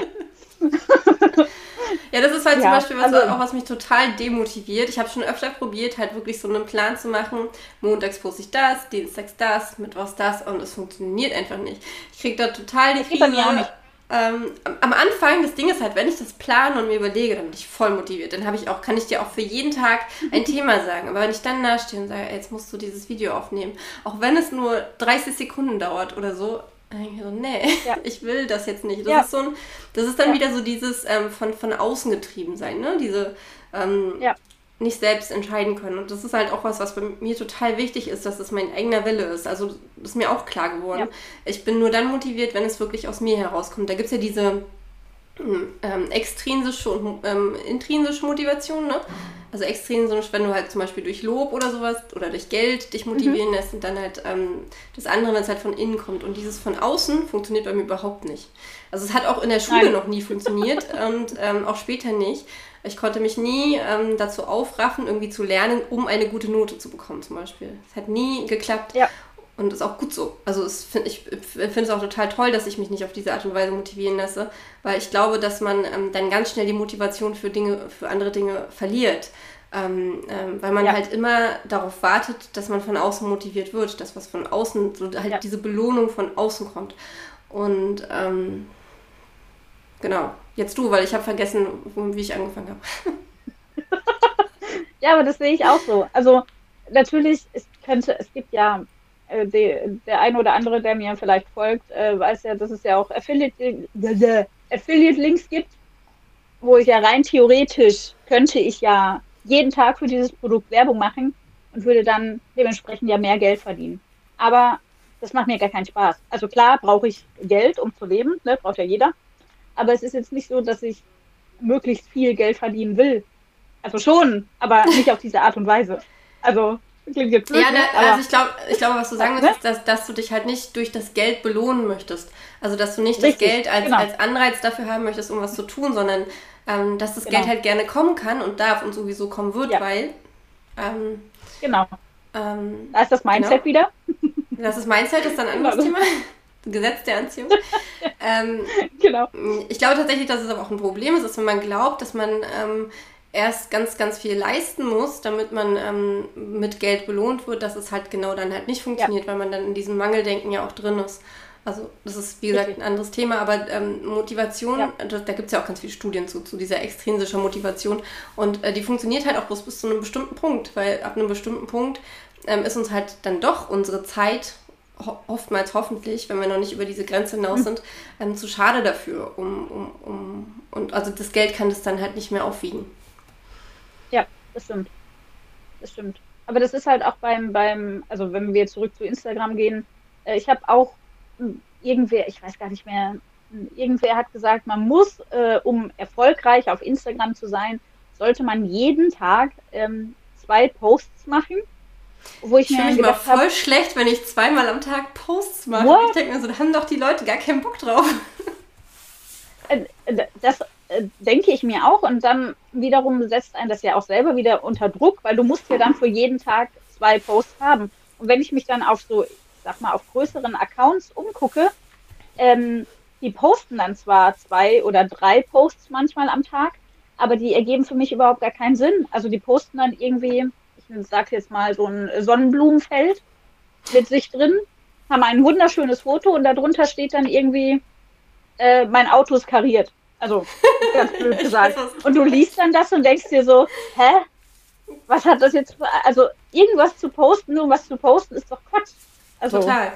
Ja, das ist halt zum Ja, Beispiel was, also- auch was mich total demotiviert. Ich habe schon öfter probiert, halt wirklich so einen Plan zu machen. Montags poste ich das, Dienstags das, Mittwochs das und es funktioniert einfach nicht. Ich kriege da total die bei Krise. mir auch nicht. Ähm, am- Anfang, das Ding ist halt, wenn ich das plane und mir überlege, dann bin ich voll motiviert. Dann habe ich auch, kann ich dir auch für jeden Tag ein *laughs* Thema sagen. Aber wenn ich dann dastehe und sage, ey, jetzt musst du dieses Video aufnehmen, auch wenn es nur 30 Sekunden dauert oder so, ich so, nee, Ja. *laughs* ich will das jetzt nicht. Das Ja. ist so ein, das ist dann Ja. wieder so dieses ähm, von, von außen getrieben sein, ne? Diese ähm, nicht selbst entscheiden können. Und das ist halt auch was, was bei mir total wichtig ist, dass es mein eigener Wille ist. Also das ist mir auch klar geworden. Ich bin nur dann motiviert, wenn es wirklich aus mir herauskommt. Da gibt es ja diese ähm, extrinsische und ähm, intrinsische Motivation, ne? Also extrinsisch, wenn du halt zum Beispiel durch Lob oder sowas oder durch Geld dich motivieren lässt und dann halt ähm, das andere, wenn es halt von innen kommt. Und dieses von außen funktioniert bei mir überhaupt nicht. Also es hat auch in der Schule Nein. noch nie funktioniert *laughs* und ähm, auch später nicht. Ich konnte mich nie ähm, dazu aufraffen, irgendwie zu lernen, um eine gute Note zu bekommen zum Beispiel. Es hat nie geklappt. Ja. Und ist auch gut so. Also find, ich finde es auch total toll, dass ich mich nicht auf diese Art und Weise motivieren lasse, weil ich glaube, dass man ähm, dann ganz schnell die Motivation für Dinge, für andere Dinge verliert. Ähm, ähm, weil man Ja. halt immer darauf wartet, dass man von außen motiviert wird, dass was von außen, so halt Ja. diese Belohnung von außen kommt. Und ähm, genau, jetzt du, weil ich habe vergessen, wie ich angefangen habe. *laughs* Ja, aber das sehe ich auch so. Also natürlich, es könnte, es gibt ja äh, der eine oder andere, der mir vielleicht folgt, äh, weiß ja, dass es ja auch Affiliate, Affiliate Links gibt, wo ich ja rein theoretisch könnte ich ja jeden Tag für dieses Produkt Werbung machen und würde dann dementsprechend ja mehr Geld verdienen. Aber das macht mir gar keinen Spaß. Also klar brauche ich Geld, um zu leben, ne, braucht ja jeder. Aber es ist jetzt nicht so, dass ich möglichst viel Geld verdienen will. Also schon, aber nicht auf diese Art und Weise. Also klingt jetzt Ja, ne? da, also ich glaube, ich glaube, was du sagen willst, ist, dass, dass du dich halt nicht durch das Geld belohnen möchtest. Also, dass du nicht das Richtig, Geld als, genau. als Anreiz dafür haben möchtest, um was zu tun, sondern ähm, dass das Genau. Geld halt gerne kommen kann und darf und sowieso kommen wird, Ja. weil ähm, genau, ähm, da ist das Mindset wieder. das ist Mindset, ist dann ein anderes Genau. Thema. *laughs* Gesetz der Anziehung. *laughs* ähm, Genau. ich glaube tatsächlich, dass es aber auch ein Problem ist, dass wenn man glaubt, dass man ähm, erst ganz, ganz viel leisten muss, damit man ähm, mit Geld belohnt wird, dass es halt genau dann halt nicht funktioniert, weil man dann in diesem Mangeldenken ja auch drin ist. Also das ist, wie gesagt, ein anderes Thema, aber ähm, Motivation, Ja. da, da gibt es ja auch ganz viele Studien zu, zu dieser extrinsischen Motivation und äh, die funktioniert halt auch bloß bis zu einem bestimmten Punkt, weil ab einem bestimmten Punkt ähm, ist uns halt dann doch unsere Zeit ho oftmals hoffentlich, wenn wir noch nicht über diese Grenze hinaus Hm. sind, ähm, zu schade dafür, um, um, um und also das Geld kann das dann halt nicht mehr aufwiegen. Ja, das stimmt. Das stimmt. Aber das ist halt auch beim, beim, also wenn wir zurück zu Instagram gehen, äh, ich habe auch hm, irgendwer, ich weiß gar nicht mehr, hm, irgendwer hat gesagt, man muss, äh, um erfolgreich auf Instagram zu sein, sollte man jeden Tag ähm, zwei Posts machen. Wo ich, Ich fühle mir mich mal voll schlecht, wenn ich zweimal am Tag Posts mache. What? Ich denke mir so, da haben doch die Leute gar keinen Bock drauf. äh, das, äh, denke ich mir auch. Und dann wiederum setzt einen das ja auch selber wieder unter Druck, weil du musst ja dann für jeden Tag zwei Posts haben. Und wenn ich mich dann auf so, ich sag mal, auf größeren Accounts umgucke, ähm, die posten dann zwar zwei oder drei Posts manchmal am Tag, aber die ergeben für mich überhaupt gar keinen Sinn. Also die posten dann irgendwie, ich sag jetzt mal, so ein Sonnenblumenfeld mit sich drin, haben ein wunderschönes Foto und darunter steht dann irgendwie, äh, mein Auto ist kariert. Also, *laughs* ganz blöd gesagt. Und du liest dann das und denkst dir so, hä? Was hat das jetzt also irgendwas zu posten, nur was zu posten, ist doch Quatsch. Also, Total.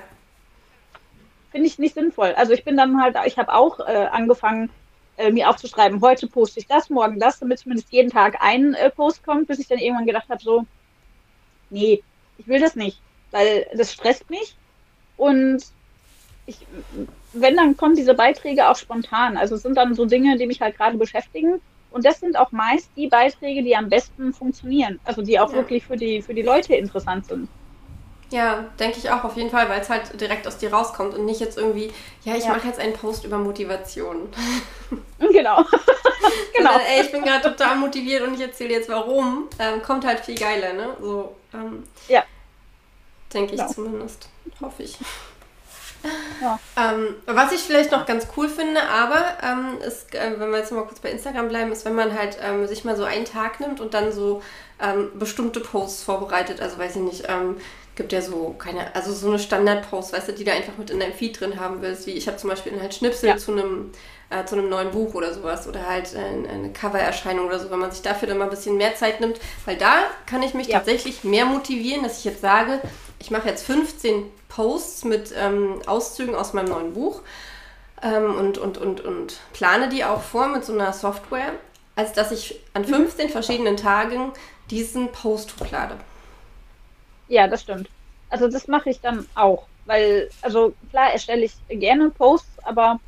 Finde ich nicht sinnvoll. Also ich bin dann halt, ich habe auch äh, angefangen, äh, mir aufzuschreiben, heute poste ich das, morgen das, damit zumindest jeden Tag ein äh, Post kommt, bis ich dann irgendwann gedacht habe, so, nee, ich will das nicht, weil das stresst mich und ich, wenn, dann kommen diese Beiträge auch spontan. Also es sind dann so Dinge, die mich halt gerade beschäftigen. Und das sind auch meist die Beiträge, die am besten funktionieren. Also die auch ja. wirklich für die, für die Leute interessant sind. Ja, denke ich auch auf jeden Fall, weil es halt direkt aus dir rauskommt und nicht jetzt irgendwie, ja, ich ja. mache jetzt einen Post über Motivation. Genau. *laughs* *laughs* genau. Sondern, ey, ich bin gerade total motiviert und ich erzähle jetzt warum. Ähm, kommt halt viel geiler, ne? So, ähm, ja. Denke ich genau. zumindest. Hoffe ich. Ja. Ähm, was ich vielleicht noch ganz cool finde, aber ähm, ist, äh, wenn wir jetzt mal kurz bei Instagram bleiben, ist, wenn man halt ähm, sich mal so einen Tag nimmt und dann so ähm, bestimmte Posts vorbereitet. Also weiß ich nicht, ähm, gibt ja so keine, also so eine Standard-Post, weißt du, die du einfach mit in deinem Feed drin haben willst. Wie ich habe zum Beispiel halt Schnipsel ja. zu einem äh, zu einem neuen Buch oder sowas oder halt äh, eine Cover-Erscheinung oder so, wenn man sich dafür dann mal ein bisschen mehr Zeit nimmt, weil da kann ich mich ja. tatsächlich mehr motivieren, dass ich jetzt sage, ich mache jetzt 15 Posts mit ähm, Auszügen aus meinem neuen Buch ähm, und, und, und, und plane die auch vor mit so einer Software, als dass ich an 15 mhm. verschiedenen Tagen diesen Post hochlade. Ja, das stimmt. Also das mache ich dann auch, weil, also klar erstelle ich gerne Posts, aber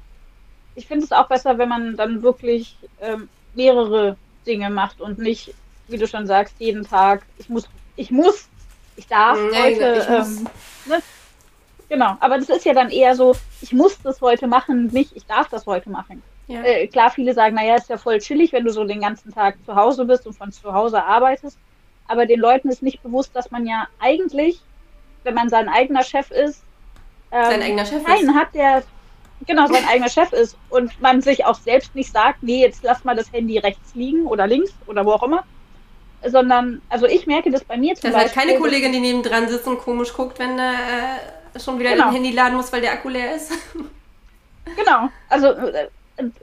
ich finde es auch besser, wenn man dann wirklich ähm, mehrere Dinge macht und nicht, wie du schon sagst, jeden Tag, ich muss, ich muss, ich darf nee, heute, ich ähm, ne? Genau, aber das ist ja dann eher so, ich muss das heute machen, nicht ich darf das heute machen. Ja. Äh, klar, viele sagen, naja, ist ja voll chillig, wenn du so den ganzen Tag zu Hause bist und von zu Hause arbeitest. Aber den Leuten ist nicht bewusst, dass man ja eigentlich, wenn man sein eigener Chef ist, ähm, sein eigener Chef keinen ist. hat, der genau sein *laughs* eigener Chef ist und man sich auch selbst nicht sagt, nee, jetzt lass mal das Handy rechts liegen oder links oder wo auch immer, sondern, also ich merke das bei mir zum das Beispiel. Das ist halt keine Kollegin, die nebendran sitzt und komisch guckt, wenn äh, schon wieder genau. dein Handy laden muss, weil der Akku leer ist. *laughs* Genau, also äh,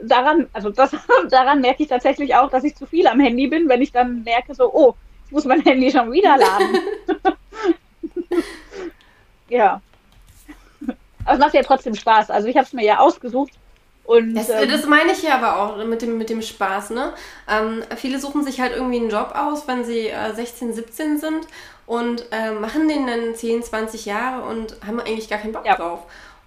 daran, also das, *laughs* daran merke ich tatsächlich auch, dass ich zu viel am Handy bin, wenn ich dann merke, so, oh, ich muss mein Handy schon wieder laden. *laughs* ja. Aber es macht ja trotzdem Spaß. Also ich habe es mir ja ausgesucht. Und, das, ähm, das, meine ich ja aber auch mit dem, mit dem Spaß. Ne? Ähm, viele suchen sich halt irgendwie einen Job aus, wenn sie äh, 16, 17 sind und äh, machen den dann 10, 20 Jahre und haben eigentlich gar keinen Bock ja. drauf.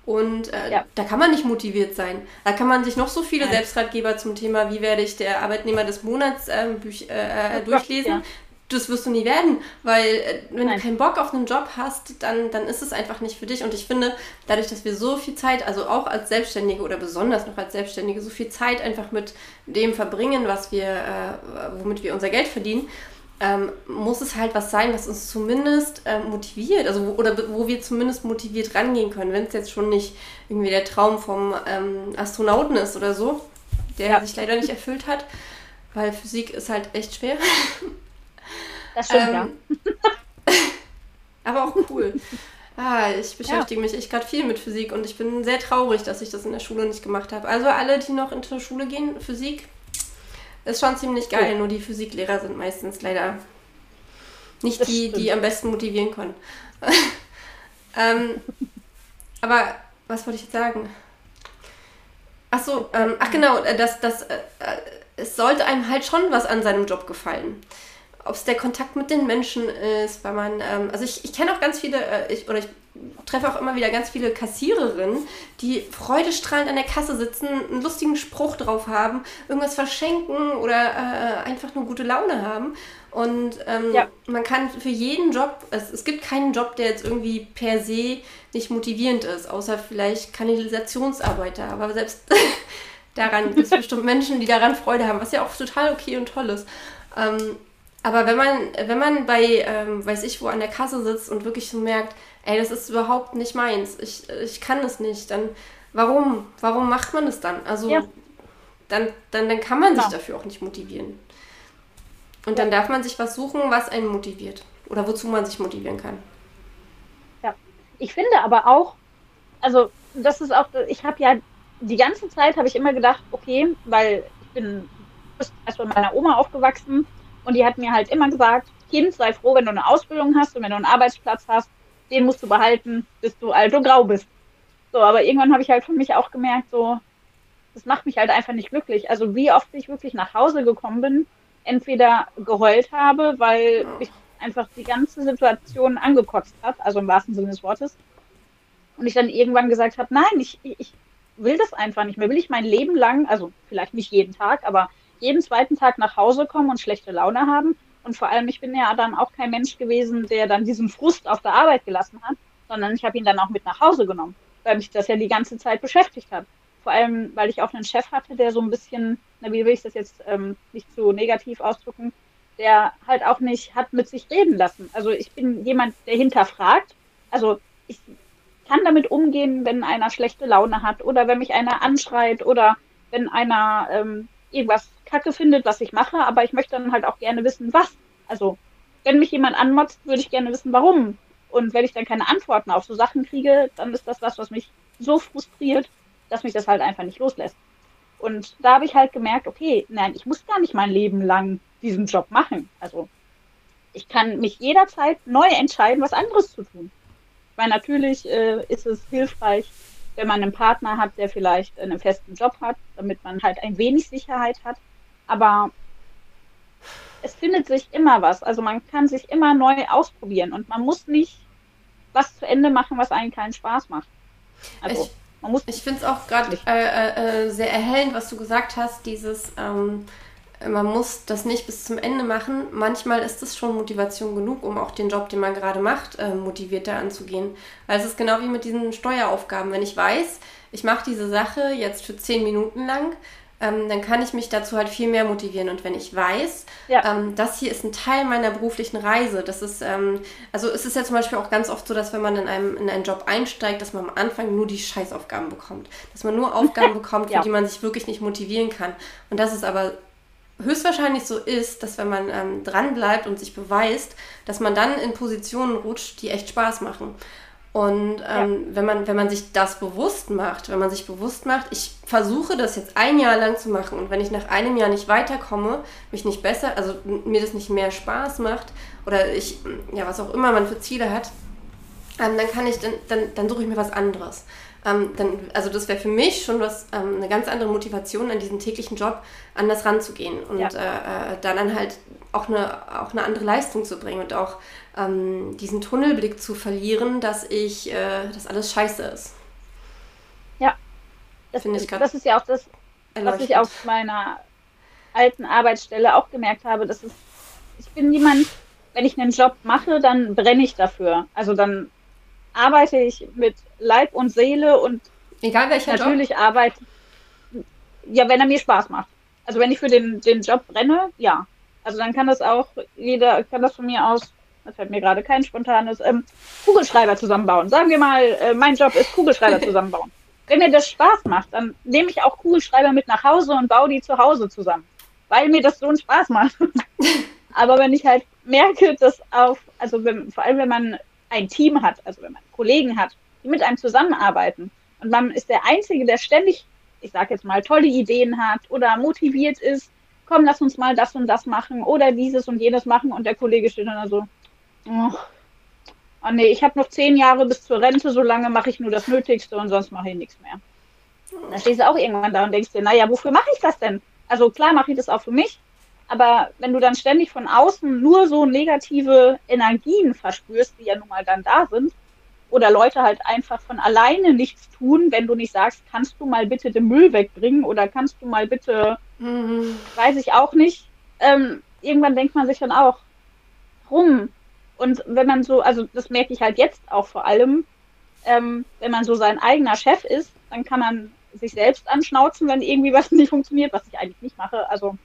Und äh, ja. da kann man nicht motiviert sein. Da kann man sich noch so viele Nein. Selbstratgeber zum Thema, wie werde ich der Arbeitnehmer des Monats ähm, äh, äh, durchlesen. Ja. Das wirst du nie werden, weil äh, wenn Nein. du keinen Bock auf einen Job hast, dann, dann ist es einfach nicht für dich. Und ich finde, dadurch, dass wir so viel Zeit, also auch als Selbstständige oder besonders noch als Selbstständige, so viel Zeit einfach mit dem verbringen, was wir, äh, womit wir unser Geld verdienen, ähm, muss es halt was sein, was uns zumindest äh, motiviert, also wo, oder wo wir zumindest motiviert rangehen können, wenn es jetzt schon nicht irgendwie der Traum vom ähm, Astronauten ist oder so, der ja. sich leider nicht erfüllt hat, weil Physik ist halt echt schwer. Das stimmt, ähm, ja. *laughs* aber auch cool. Ah, ich beschäftige ja. mich echt gerade viel mit Physik und ich bin sehr traurig, dass ich das in der Schule nicht gemacht habe. Also alle, die noch in die Schule gehen, Physik, ist schon ziemlich geil, oh. nur die Physiklehrer sind meistens leider nicht das die, stimmt. die am besten motivieren können. *laughs* ähm, aber was wollte ich jetzt sagen? Ach so, ähm, ach genau, äh, das, das, äh, äh, es sollte einem halt schon was an seinem Job gefallen. Ob es der Kontakt mit den Menschen ist, weil man, ähm, also ich, ich kenne auch ganz viele, äh, ich, oder ich treffe auch immer wieder ganz viele Kassiererinnen, die freudestrahlend an der Kasse sitzen, einen lustigen Spruch drauf haben, irgendwas verschenken oder äh, einfach nur gute Laune haben. Und ähm, ja. man kann für jeden Job, es, es gibt keinen Job, der jetzt irgendwie per se nicht motivierend ist, außer vielleicht Kanalisationsarbeiter. Aber selbst *laughs* daran. Es gibt *laughs* bestimmt Menschen, die daran Freude haben, was ja auch total okay und toll ist. Ähm, aber wenn man, wenn man bei, ähm, weiß ich wo, an der Kasse sitzt und wirklich so merkt, ey, das ist überhaupt nicht meins, ich, ich kann das nicht, dann warum? Warum macht man das dann? Also ja. dann, dann, dann kann man sich ja. Dafür auch nicht motivieren. Und dann darf man sich was suchen, was einen motiviert. Oder wozu man sich motivieren kann. Ja, ich finde aber auch, also das ist auch, ich habe ja die ganze Zeit habe ich immer gedacht, okay, weil ich bin erst bei meiner Oma aufgewachsen und die hat mir halt immer gesagt, Kind, sei froh, wenn du eine Ausbildung hast und wenn du einen Arbeitsplatz hast, den musst du behalten, bis du alt und grau bist. So, aber irgendwann habe ich halt für mich auch gemerkt, so, das macht mich halt einfach nicht glücklich. Also wie oft ich wirklich nach Hause gekommen bin, entweder geheult habe, weil mich einfach die ganze Situation angekotzt hat, also im wahrsten Sinne des Wortes. Und ich dann irgendwann gesagt habe, nein, ich, ich will das einfach nicht mehr. Will ich mein Leben lang, also vielleicht nicht jeden Tag, aber jeden zweiten Tag nach Hause kommen und schlechte Laune haben. Und vor allem, ich bin ja dann auch kein Mensch gewesen, der dann diesen Frust auf der Arbeit gelassen hat, sondern ich habe ihn dann auch mit nach Hause genommen, weil mich das ja die ganze Zeit beschäftigt hat. Vor allem, weil ich auch einen Chef hatte, der so ein bisschen, na, wie will ich das jetzt ähm, nicht zu negativ ausdrücken, der halt auch nicht hat mit sich reden lassen. Also ich bin jemand, der hinterfragt. Also ich kann damit umgehen, wenn einer schlechte Laune hat oder wenn mich einer anschreit oder wenn einer ähm, irgendwas kacke findet, was ich mache, aber ich möchte dann halt auch gerne wissen, was. Also, wenn mich jemand anmotzt, würde ich gerne wissen, warum. Und wenn ich dann keine Antworten auf so Sachen kriege, dann ist das was, was mich so frustriert, dass mich das halt einfach nicht loslässt. Und da habe ich halt gemerkt, okay, nein, ich muss gar nicht mein Leben lang diesen Job machen. Also ich kann mich jederzeit neu entscheiden, was anderes zu tun. Weil natürlich äh, ist es hilfreich, wenn man einen Partner hat, der vielleicht einen festen Job hat, damit man halt ein wenig Sicherheit hat. Aber es findet sich immer was. Also man kann sich immer neu ausprobieren und man muss nicht was zu Ende machen, was einen keinen Spaß macht. Also ich, man muss. Ich finde es auch gerade äh, äh, sehr erhellend, was du gesagt hast, dieses ähm, man muss das nicht bis zum Ende machen. Manchmal ist es schon Motivation genug, um auch den Job, den man gerade macht, äh, motivierter anzugehen. Weil es ist genau wie mit diesen Steueraufgaben. Wenn ich weiß, ich mache diese Sache jetzt für zehn Minuten lang, ähm, dann kann ich mich dazu halt viel mehr motivieren. Und wenn ich weiß, ja. ähm, das hier ist ein Teil meiner beruflichen Reise, das ist, ähm, also es ist ja zum Beispiel auch ganz oft so, dass wenn man in, einem, in einen Job einsteigt, dass man am Anfang nur die Scheißaufgaben bekommt. Dass man nur Aufgaben *laughs* bekommt, für ja. die man sich wirklich nicht motivieren kann. Und das ist aber höchstwahrscheinlich so ist, dass wenn man ähm, dran bleibt und sich beweist, dass man dann in Positionen rutscht, die echt Spaß machen. Und ähm, ja. wenn, man, wenn man sich das bewusst macht, wenn man sich bewusst macht, ich versuche das jetzt ein Jahr lang zu machen und wenn ich nach einem Jahr nicht weiterkomme, mich nicht besser, also mir das nicht mehr Spaß macht oder ich, ja, was auch immer man für Ziele hat, ähm, dann kann ich, dann, dann, dann suche ich mir was anderes ähm, dann, also das wäre für mich schon was, ähm, eine ganz andere Motivation an diesen täglichen Job, anders ranzugehen und ja. äh, äh, dann halt auch eine, auch eine andere Leistung zu bringen und auch ähm, diesen Tunnelblick zu verlieren, dass ich, äh, dass alles scheiße ist. Ja, das, Finde ich das ist ja auch das, was ich auf meiner alten Arbeitsstelle auch gemerkt habe, dass es, ich bin jemand, wenn ich einen Job mache, dann brenne ich dafür. Also dann arbeite ich mit Leib und Seele und egal welcher natürlich Job. arbeite ja, wenn er mir Spaß macht. Also wenn ich für den, den Job brenne, ja. Also dann kann das auch jeder kann das von mir aus, das fällt mir gerade kein spontanes ähm, Kugelschreiber zusammenbauen. Sagen wir mal, äh, mein Job ist Kugelschreiber zusammenbauen. *laughs* wenn mir das Spaß macht, dann nehme ich auch Kugelschreiber mit nach Hause und baue die zu Hause zusammen, weil mir das so einen Spaß macht. *laughs* Aber wenn ich halt merke, dass auf, also wenn, vor allem wenn man ein Team hat, also wenn man Kollegen hat, die mit einem zusammenarbeiten und man ist der Einzige, der ständig, ich sage jetzt mal, tolle Ideen hat oder motiviert ist, komm, lass uns mal das und das machen oder dieses und jenes machen und der Kollege steht dann so, oh, oh nee, ich habe noch zehn Jahre bis zur Rente, so lange mache ich nur das Nötigste und sonst mache ich nichts mehr. Dann stehst du auch irgendwann da und denkst dir, naja, wofür mache ich das denn? Also klar mache ich das auch für mich, aber wenn du dann ständig von außen nur so negative Energien verspürst, die ja nun mal dann da sind, oder Leute halt einfach von alleine nichts tun, wenn du nicht sagst, kannst du mal bitte den Müll wegbringen oder kannst du mal bitte, mhm. weiß ich auch nicht. Ähm, irgendwann denkt man sich dann auch, rum. Und wenn man so, also das merke ich halt jetzt auch vor allem, ähm, wenn man so sein eigener Chef ist, dann kann man sich selbst anschnauzen, wenn irgendwie was *laughs* nicht funktioniert, was ich eigentlich nicht mache. Also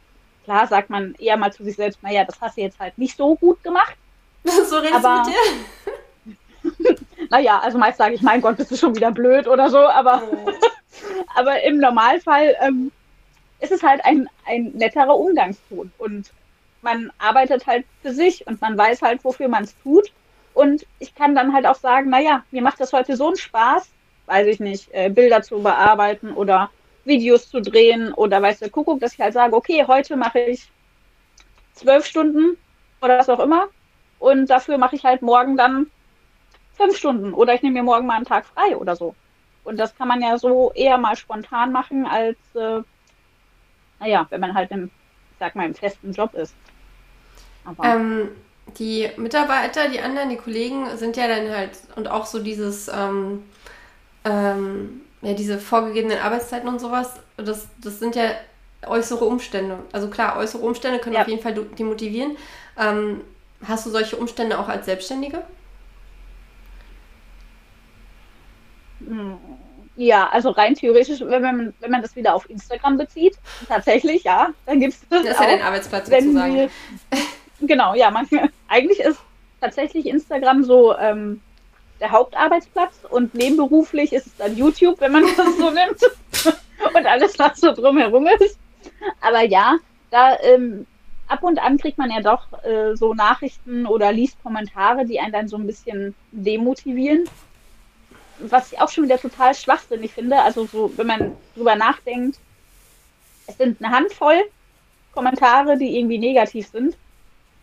klar sagt man eher mal zu sich selbst, naja, das hast du jetzt halt nicht so gut gemacht. *laughs* so redest aber, du mit dir? *laughs* naja, also meist sage ich, mein Gott, bist du schon wieder blöd oder so, aber, oh. *laughs* aber im Normalfall ähm, ist es halt ein, ein netterer Umgangston und man arbeitet halt für sich und man weiß halt, wofür man es tut. Und ich kann dann halt auch sagen, naja, mir macht das heute so einen Spaß, weiß ich nicht, äh, Bilder zu bearbeiten oder Videos zu drehen oder weißt du, Kuckuck, dass ich halt sage, okay, heute mache ich zwölf Stunden oder was auch immer und dafür mache ich halt morgen dann fünf Stunden oder ich nehme mir morgen mal einen Tag frei oder so. Und das kann man ja so eher mal spontan machen, als, äh, naja, wenn man halt im, sag mal, im festen Job ist. Ähm, die Mitarbeiter, die anderen, die Kollegen sind ja dann halt und auch so dieses, ähm, ähm, ja, diese vorgegebenen Arbeitszeiten und sowas, das, das sind ja äußere Umstände. Also klar, äußere Umstände können ja. auf jeden Fall demotivieren. Ähm, hast du solche Umstände auch als Selbstständige? Hm, ja, also rein theoretisch, wenn man, wenn man das wieder auf Instagram bezieht, *laughs* tatsächlich, ja, dann gibt es das. Das ist ja dein Arbeitsplatz sozusagen. Wir, *laughs* genau, ja, manchmal, *laughs* eigentlich ist tatsächlich Instagram so ähm, der Hauptarbeitsplatz und nebenberuflich ist es dann YouTube, wenn man *laughs* das so nimmt. *laughs* und alles, was so drumherum ist. Aber ja, da ähm, ab und an kriegt man ja doch äh, so Nachrichten oder liest Kommentare, die einen dann so ein bisschen demotivieren. Was ich auch schon wieder total schwachsinnig finde. Also so, wenn man drüber nachdenkt, es sind eine Handvoll Kommentare, die irgendwie negativ sind.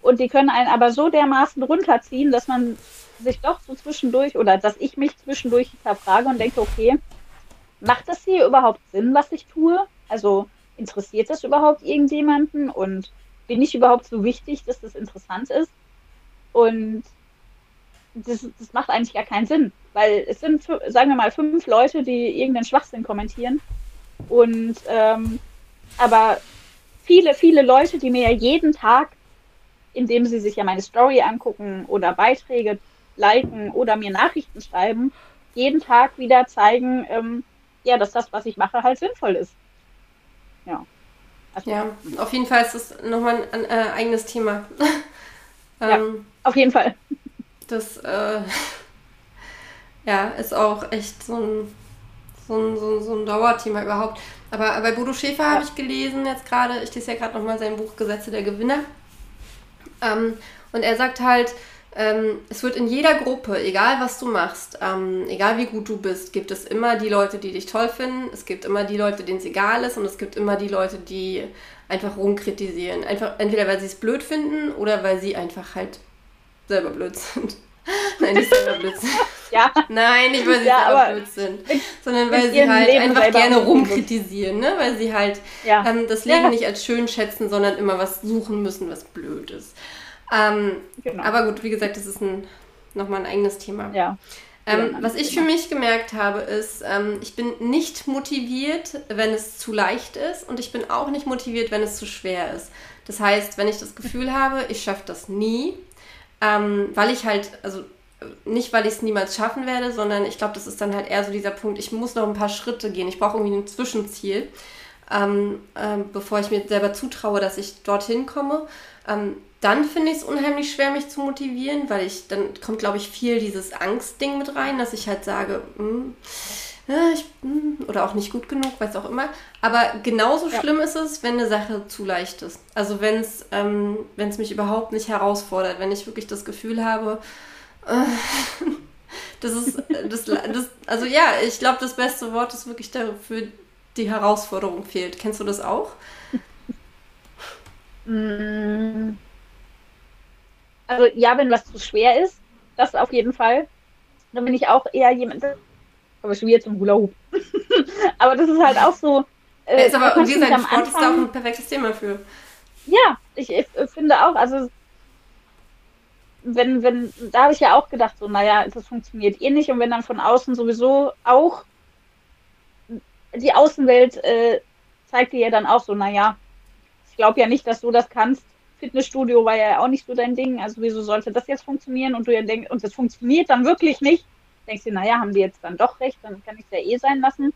Und die können einen aber so dermaßen runterziehen, dass man sich doch so zwischendurch oder dass ich mich zwischendurch hinterfrage und denke, okay, macht das hier überhaupt Sinn, was ich tue? Also interessiert das überhaupt irgendjemanden und bin ich überhaupt so wichtig, dass das interessant ist? Und das, das macht eigentlich gar keinen Sinn, weil es sind, sagen wir mal, fünf Leute, die irgendeinen Schwachsinn kommentieren. Und ähm, aber viele, viele Leute, die mir ja jeden Tag, indem sie sich ja meine Story angucken oder Beiträge liken oder mir Nachrichten schreiben, jeden Tag wieder zeigen, ähm, ja, dass das, was ich mache, halt sinnvoll ist. Ja. Also, ja, auf jeden Fall ist das nochmal ein äh, eigenes Thema. *laughs* ähm, ja, auf jeden Fall. Das äh, ja, ist auch echt so ein, so ein, so ein, so ein Dauerthema überhaupt. Aber bei Bodo Schäfer ja. habe ich gelesen, jetzt gerade, ich lese ja gerade nochmal sein Buch Gesetze der Gewinner. Ähm, und er sagt halt, ähm, es wird in jeder Gruppe, egal was du machst, ähm, egal wie gut du bist, gibt es immer die Leute, die dich toll finden, es gibt immer die Leute, denen es egal ist und es gibt immer die Leute, die einfach rumkritisieren. Einfach entweder weil sie es blöd finden oder weil sie einfach halt selber blöd sind. *laughs* Nein, nicht selber blöd sind. *laughs* ja. Nein, nicht weil sie ja, selber blöd sind, sondern weil sie halt Leben einfach gerne rumkritisieren, ne? weil sie halt ja. ähm, das Leben ja. nicht als schön schätzen, sondern immer was suchen müssen, was blöd ist. Ähm, genau. Aber gut, wie gesagt, das ist ein, nochmal ein eigenes Thema. Ja. Ähm, was ich für mich gemerkt habe, ist, ähm, ich bin nicht motiviert, wenn es zu leicht ist und ich bin auch nicht motiviert, wenn es zu schwer ist. Das heißt, wenn ich das Gefühl habe, ich schaffe das nie, ähm, weil ich halt, also nicht, weil ich es niemals schaffen werde, sondern ich glaube, das ist dann halt eher so dieser Punkt, ich muss noch ein paar Schritte gehen. Ich brauche irgendwie ein Zwischenziel, ähm, ähm, bevor ich mir selber zutraue, dass ich dorthin komme. Ähm, dann finde ich es unheimlich schwer, mich zu motivieren, weil ich, dann kommt, glaube ich, viel dieses Angstding mit rein, dass ich halt sage, mm, äh, ich, mm, oder auch nicht gut genug, weiß auch immer. Aber genauso ja. schlimm ist es, wenn eine Sache zu leicht ist. Also wenn es ähm, mich überhaupt nicht herausfordert, wenn ich wirklich das Gefühl habe, äh, *laughs* das ist, das, das, also ja, ich glaube, das beste Wort ist wirklich dafür, die Herausforderung fehlt. Kennst du das auch? Mm. Also ja, wenn was zu schwer ist, das auf jeden Fall. Dann bin ich auch eher jemand, aber schon wieder zum Hula Hoop. *laughs* aber das ist halt auch so. Äh, ist aber, wie gesagt, Sport ist da auch ein perfektes Thema für. Ja, ich, ich finde auch, also wenn, wenn, da habe ich ja auch gedacht, so, naja, das funktioniert eh nicht. Und wenn dann von außen sowieso auch die Außenwelt äh, zeigt dir ja dann auch so, naja, ich glaube ja nicht, dass du das kannst. Fitnessstudio war ja auch nicht so dein Ding. Also wieso sollte das jetzt funktionieren? Und du ja denkst, und das funktioniert dann wirklich nicht. Denkst du, naja, haben die jetzt dann doch recht, dann kann ich es ja eh sein lassen.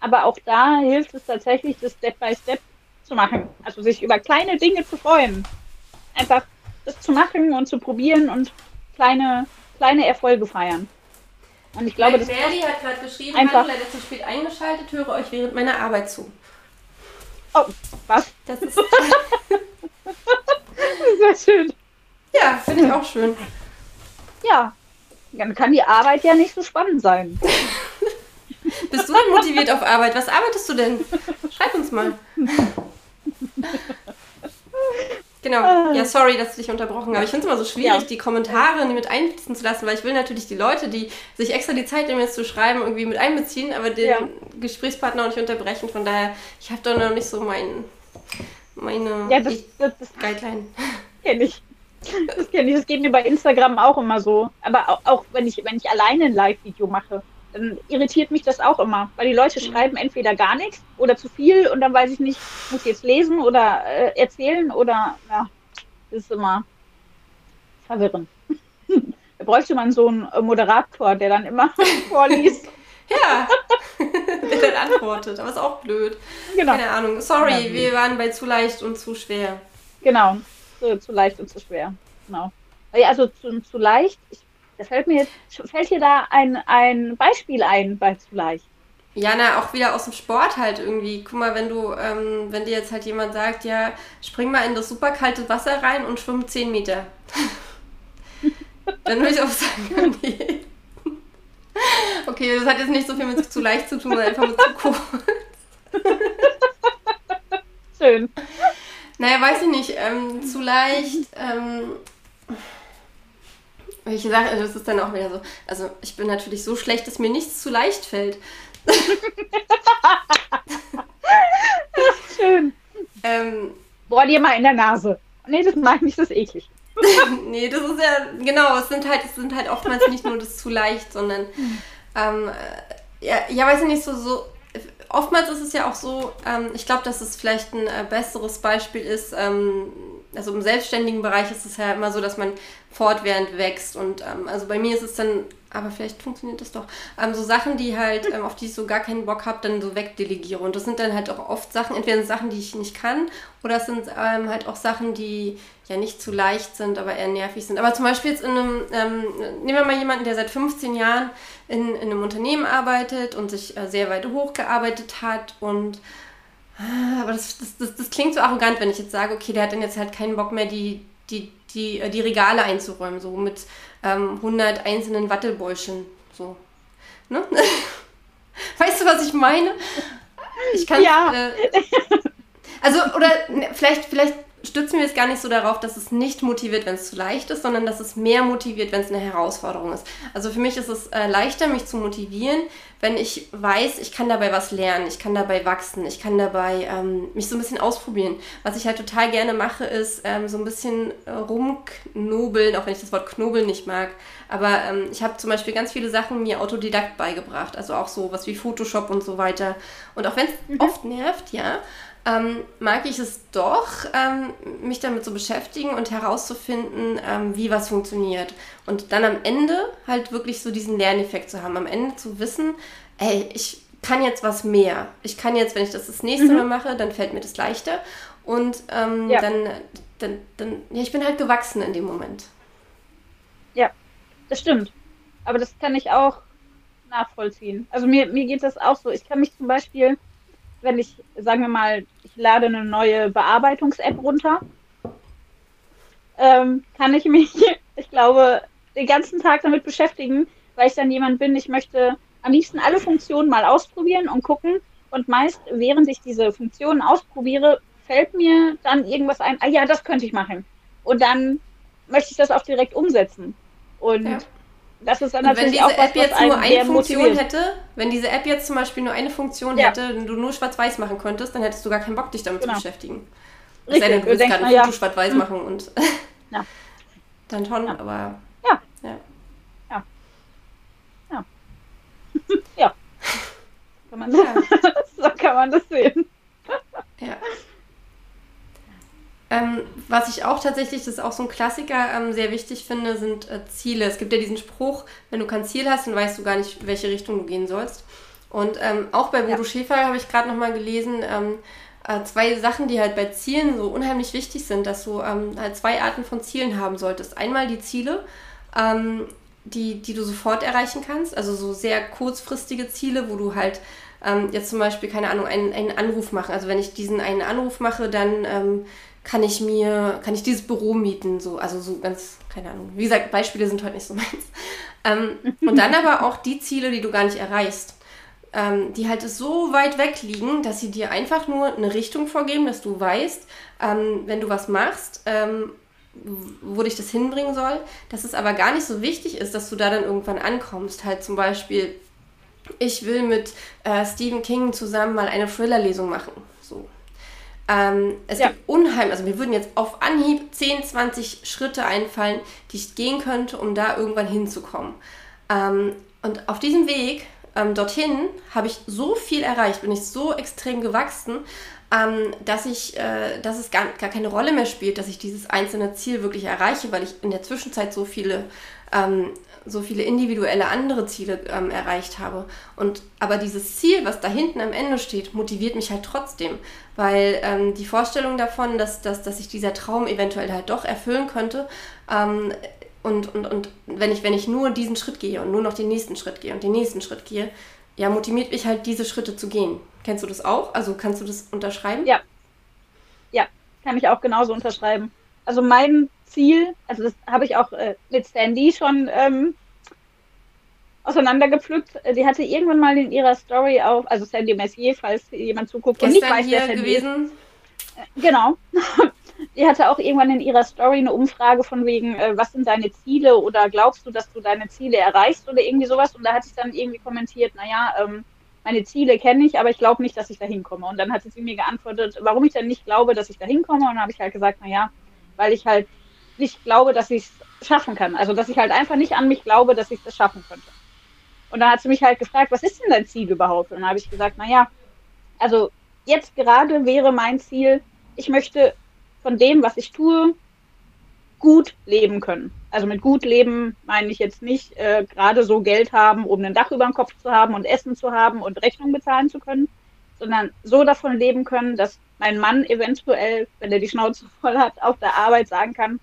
aber auch da hilft es tatsächlich, das Step by Step zu machen. Also sich über kleine Dinge zu freuen. Einfach das zu machen und zu probieren und kleine, kleine Erfolge feiern. Und ich glaube, das Berli hat gerade geschrieben, einfach hallo, leider zu spät eingeschaltet, höre euch während meiner Arbeit zu. Oh, was? Das ist *laughs* *laughs* sehr schön. Ja, finde ich auch schön. Ja, dann kann die Arbeit ja nicht so spannend sein. *laughs* Bist du denn motiviert auf Arbeit? Was arbeitest du denn? Schreib uns mal. Genau. Ja, sorry, dass ich dich unterbrochen habe. Ich finde es immer so schwierig, ja. die Kommentare mit einfließen zu lassen, weil ich will natürlich die Leute, die sich extra die Zeit nehmen, jetzt zu schreiben, irgendwie mit einbeziehen, aber den ja. Gesprächspartner auch nicht unterbrechen. Von daher, ich habe da noch nicht so mein, meine ja, das, das, das Guideline. Kenne ich. Das. Das geht mir bei Instagram auch immer so. Aber auch, auch wenn, ich, wenn ich alleine ein Live-Video mache dann irritiert mich das auch immer, weil die Leute mhm. schreiben entweder gar nichts oder zu viel und dann weiß ich nicht, muss ich jetzt lesen oder äh, erzählen oder ja, das ist immer verwirrend. *laughs* da bräuchte man so einen äh, Moderator, der dann immer *laughs* vorliest. ja, *laughs* der dann antwortet, aber ist auch blöd. Genau. Keine Ahnung. Sorry, wir waren bei zu leicht und zu schwer. Genau, zu, zu leicht und zu schwer. Genau. Ja, also zu, zu leicht. Ich das fällt mir jetzt, fällt dir da ein, ein Beispiel ein bei zu leicht? Ja, na, auch wieder aus dem Sport halt irgendwie. Guck mal, wenn du, ähm, wenn dir jetzt halt jemand sagt, ja, spring mal in das super kalte Wasser rein und schwimm 10 Meter. Dann würde ich auch sagen, *laughs* nee. Okay, das hat jetzt nicht so viel mit zu leicht zu tun, sondern einfach mit zu kurz. Schön. Naja, weiß ich nicht. Ähm, zu leicht. Ähm, welche Sache, also das ist dann auch wieder so. Also ich bin natürlich so schlecht, dass mir nichts zu leicht fällt. Schön. Ähm, Bohr dir mal in der Nase. Nee, das mag ich nicht, das ist eklig. *laughs* nee, das ist ja, genau, es sind halt, es sind halt oftmals nicht nur das zu leicht, sondern ähm, ja, ja, weiß ich nicht, so, so oftmals ist es ja auch so, ähm, ich glaube, dass es vielleicht ein äh, besseres Beispiel ist, ähm, also im selbstständigen Bereich ist es ja immer so, dass man fortwährend wächst. Und ähm, also bei mir ist es dann, aber vielleicht funktioniert das doch, ähm, so Sachen, die halt, ähm, auf die ich so gar keinen Bock habe, dann so wegdelegiere. Und das sind dann halt auch oft Sachen, entweder Sachen, die ich nicht kann, oder es sind ähm, halt auch Sachen, die ja nicht zu leicht sind, aber eher nervig sind. Aber zum Beispiel jetzt in einem, ähm, nehmen wir mal jemanden, der seit 15 Jahren in, in einem Unternehmen arbeitet und sich äh, sehr weit hochgearbeitet hat und Ah, aber das, das, das, das, klingt so arrogant, wenn ich jetzt sage, okay, der hat dann jetzt halt keinen Bock mehr, die, die, die, äh, die Regale einzuräumen, so mit ähm, 100 einzelnen Wattebäuschen. So. Ne? *laughs* Weißt du, was ich meine? Ich kann. Ja. Äh, also, oder ne, vielleicht, vielleicht stützen wir es gar nicht so darauf, dass es nicht motiviert, wenn es zu leicht ist, sondern dass es mehr motiviert, wenn es eine Herausforderung ist. Also für mich ist es äh, leichter, mich zu motivieren, wenn ich weiß, ich kann dabei was lernen, ich kann dabei wachsen, ich kann dabei ähm, mich so ein bisschen ausprobieren. Was ich halt total gerne mache, ist ähm, so ein bisschen äh, rumknobeln, auch wenn ich das Wort knobeln nicht mag. Aber ähm, ich habe zum Beispiel ganz viele Sachen mir autodidakt beigebracht, also auch so was wie Photoshop und so weiter. Und auch wenn es mhm. oft nervt, ja, ähm, mag ich es doch, ähm, mich damit zu beschäftigen und herauszufinden, ähm, wie was funktioniert. Und dann am Ende halt wirklich so diesen Lerneffekt zu haben. Am Ende zu wissen, ey, ich kann jetzt was mehr. Ich kann jetzt, wenn ich das das nächste mhm. Mal mache, dann fällt mir das leichter. Und ähm, ja. dann, dann, dann, ja, ich bin halt gewachsen in dem Moment. Ja, das stimmt. Aber das kann ich auch nachvollziehen. Also mir, mir geht das auch so. Ich kann mich zum Beispiel wenn ich, sagen wir mal, ich lade eine neue Bearbeitungs-App runter, ähm, kann ich mich, *laughs* ich glaube, den ganzen Tag damit beschäftigen, weil ich dann jemand bin, ich möchte am liebsten alle Funktionen mal ausprobieren und gucken. Und meist, während ich diese Funktionen ausprobiere, fällt mir dann irgendwas ein, ah ja, das könnte ich machen. Und dann möchte ich das auch direkt umsetzen. Und ja das ist dann und natürlich wenn diese App was, jetzt nur eine Funktion motiviert. hätte, wenn diese App jetzt zum Beispiel nur eine Funktion ja. hätte und du nur schwarz-weiß machen könntest, dann hättest du gar keinen Bock, dich damit genau. zu beschäftigen. Es sei denn, du willst gerade ein Foto schwarz-weiß hm. machen und *laughs* ja. dann schon, aber ja. Ja. Ja. Ja. *laughs* ja. *laughs* Kann man, so kann man das sehen. ja. Ähm, was ich auch tatsächlich, das ist auch so ein Klassiker, ähm, sehr wichtig finde, sind äh, Ziele. Es gibt ja diesen Spruch, wenn du kein Ziel hast, dann weißt du gar nicht, welche Richtung du gehen sollst. Und ähm, auch bei Bodo ja. Schäfer habe ich gerade nochmal gelesen, ähm, äh, zwei Sachen, die halt bei Zielen so unheimlich wichtig sind, dass du ähm, halt zwei Arten von Zielen haben solltest. Einmal die Ziele, ähm, die, die du sofort erreichen kannst, also so sehr kurzfristige Ziele, wo du halt jetzt zum Beispiel, keine Ahnung, einen, einen Anruf machen. Also wenn ich diesen einen Anruf mache, dann kann ich mir, kann ich dieses Büro mieten, so, also so ganz, keine Ahnung. Wie gesagt, Beispiele sind heute nicht so *laughs* meins. Ähm, und dann aber auch die Ziele, die du gar nicht erreichst. Ähm, die halt so weit weg liegen, dass sie dir einfach nur eine Richtung vorgeben, dass du weißt, ähm, wenn du was machst, ähm, wo dich das hinbringen soll, dass es aber gar nicht so wichtig ist, dass du da dann irgendwann ankommst. Halt zum Beispiel, ich will mit äh, Stephen King zusammen mal eine Thriller-Lesung machen. So. Ähm, es ja. gibt unheimlich, also mir würden jetzt auf Anhieb 10, 20 Schritte einfallen, die ich gehen könnte, um da irgendwann hinzukommen. Ähm, und auf diesem Weg ähm, dorthin habe ich so viel erreicht, bin ich so extrem gewachsen, ähm, dass, ich, äh, dass es gar, gar keine Rolle mehr spielt, dass ich dieses einzelne Ziel wirklich erreiche, weil ich in der Zwischenzeit so viele, ähm, so viele individuelle andere Ziele ähm, erreicht habe. Und aber dieses Ziel, was da hinten am Ende steht, motiviert mich halt trotzdem, weil ähm, die Vorstellung davon, dass, dass, dass sich dieser Traum eventuell halt doch erfüllen könnte, ähm, und, und, und wenn, ich, wenn ich nur diesen Schritt gehe und nur noch den nächsten Schritt gehe und den nächsten Schritt gehe, ja, motiviert mich halt, diese Schritte zu gehen. Kennst du das auch? Also kannst du das unterschreiben? Ja. Ja, kann ich auch genauso unterschreiben. Also mein Ziel, also das habe ich auch äh, mit Sandy schon ähm, auseinandergepflückt. Die hatte irgendwann mal in ihrer Story auf, also Sandy Messier, falls jemand zuguckt und nicht weiß, hier wer gewesen. Ist. Äh, genau. Die hatte auch irgendwann in ihrer Story eine Umfrage von wegen, äh, was sind deine Ziele oder glaubst du, dass du deine Ziele erreichst oder irgendwie sowas. Und da hatte ich dann irgendwie kommentiert, naja, ähm, meine Ziele kenne ich, aber ich glaube nicht, dass ich da hinkomme. Und dann hat sie mir geantwortet, warum ich denn nicht glaube, dass ich da hinkomme. Und dann habe ich halt gesagt, naja, weil ich halt nicht glaube, dass ich es schaffen kann. Also, dass ich halt einfach nicht an mich glaube, dass ich das schaffen könnte. Und dann hat sie mich halt gefragt, was ist denn dein Ziel überhaupt? Und dann habe ich gesagt, naja, also jetzt gerade wäre mein Ziel, ich möchte von dem, was ich tue, gut leben können. Also mit gut leben meine ich jetzt nicht äh, gerade so Geld haben, um ein Dach über dem Kopf zu haben und Essen zu haben und Rechnung bezahlen zu können, sondern so davon leben können, dass mein Mann eventuell, wenn er die Schnauze *laughs* voll hat, auf der Arbeit sagen kann,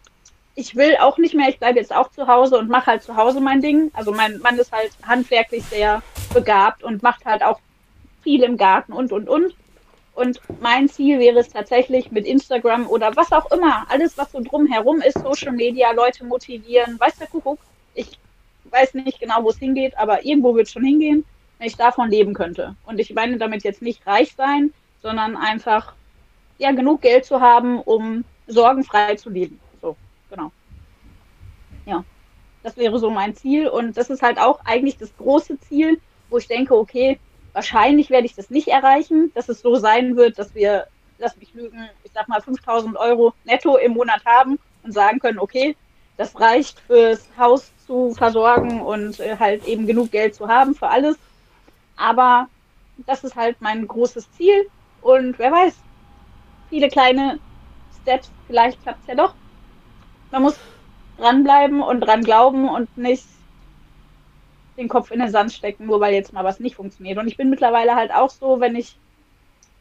ich will auch nicht mehr, ich bleibe jetzt auch zu Hause und mache halt zu Hause mein Ding. Also mein Mann ist halt handwerklich sehr begabt und macht halt auch viel im Garten und, und, und. Und mein Ziel wäre es tatsächlich mit Instagram oder was auch immer, alles, was so drumherum ist, Social Media, Leute motivieren, weiß der Kuckuck. Ich weiß nicht genau, wo es hingeht, aber irgendwo wird es schon hingehen, wenn ich davon leben könnte. Und ich meine damit jetzt nicht reich sein, sondern einfach ja genug Geld zu haben, um sorgenfrei zu leben. So, genau. Ja, das wäre so mein Ziel. Und das ist halt auch eigentlich das große Ziel, wo ich denke, okay, Wahrscheinlich werde ich das nicht erreichen, dass es so sein wird, dass wir, lass mich lügen, ich sag mal 5000 Euro netto im Monat haben und sagen können, okay, das reicht fürs Haus zu versorgen und äh, halt eben genug Geld zu haben für alles. Aber das ist halt mein großes Ziel und wer weiß, viele kleine Steps, vielleicht klappt es ja doch. Man muss dranbleiben und dran glauben und nicht den Kopf in den Sand stecken, nur weil jetzt mal was nicht funktioniert. Und ich bin mittlerweile halt auch so, wenn ich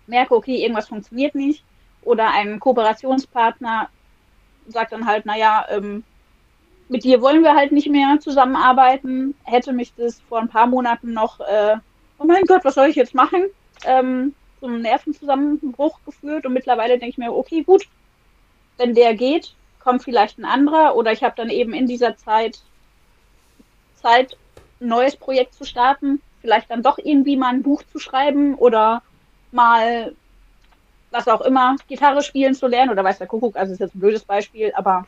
merke, okay, irgendwas funktioniert nicht oder ein Kooperationspartner sagt dann halt, naja, ähm, mit dir wollen wir halt nicht mehr zusammenarbeiten, hätte mich das vor ein paar Monaten noch, äh, oh mein Gott, was soll ich jetzt machen, ähm, so Nervenzusammenbruch geführt. Und mittlerweile denke ich mir, okay, gut, wenn der geht, kommt vielleicht ein anderer. Oder ich habe dann eben in dieser Zeit Zeit, ein neues Projekt zu starten, vielleicht dann doch irgendwie mal ein Buch zu schreiben oder mal was auch immer, Gitarre spielen zu lernen oder weiß der Kuckuck, also ist jetzt ein blödes Beispiel, aber.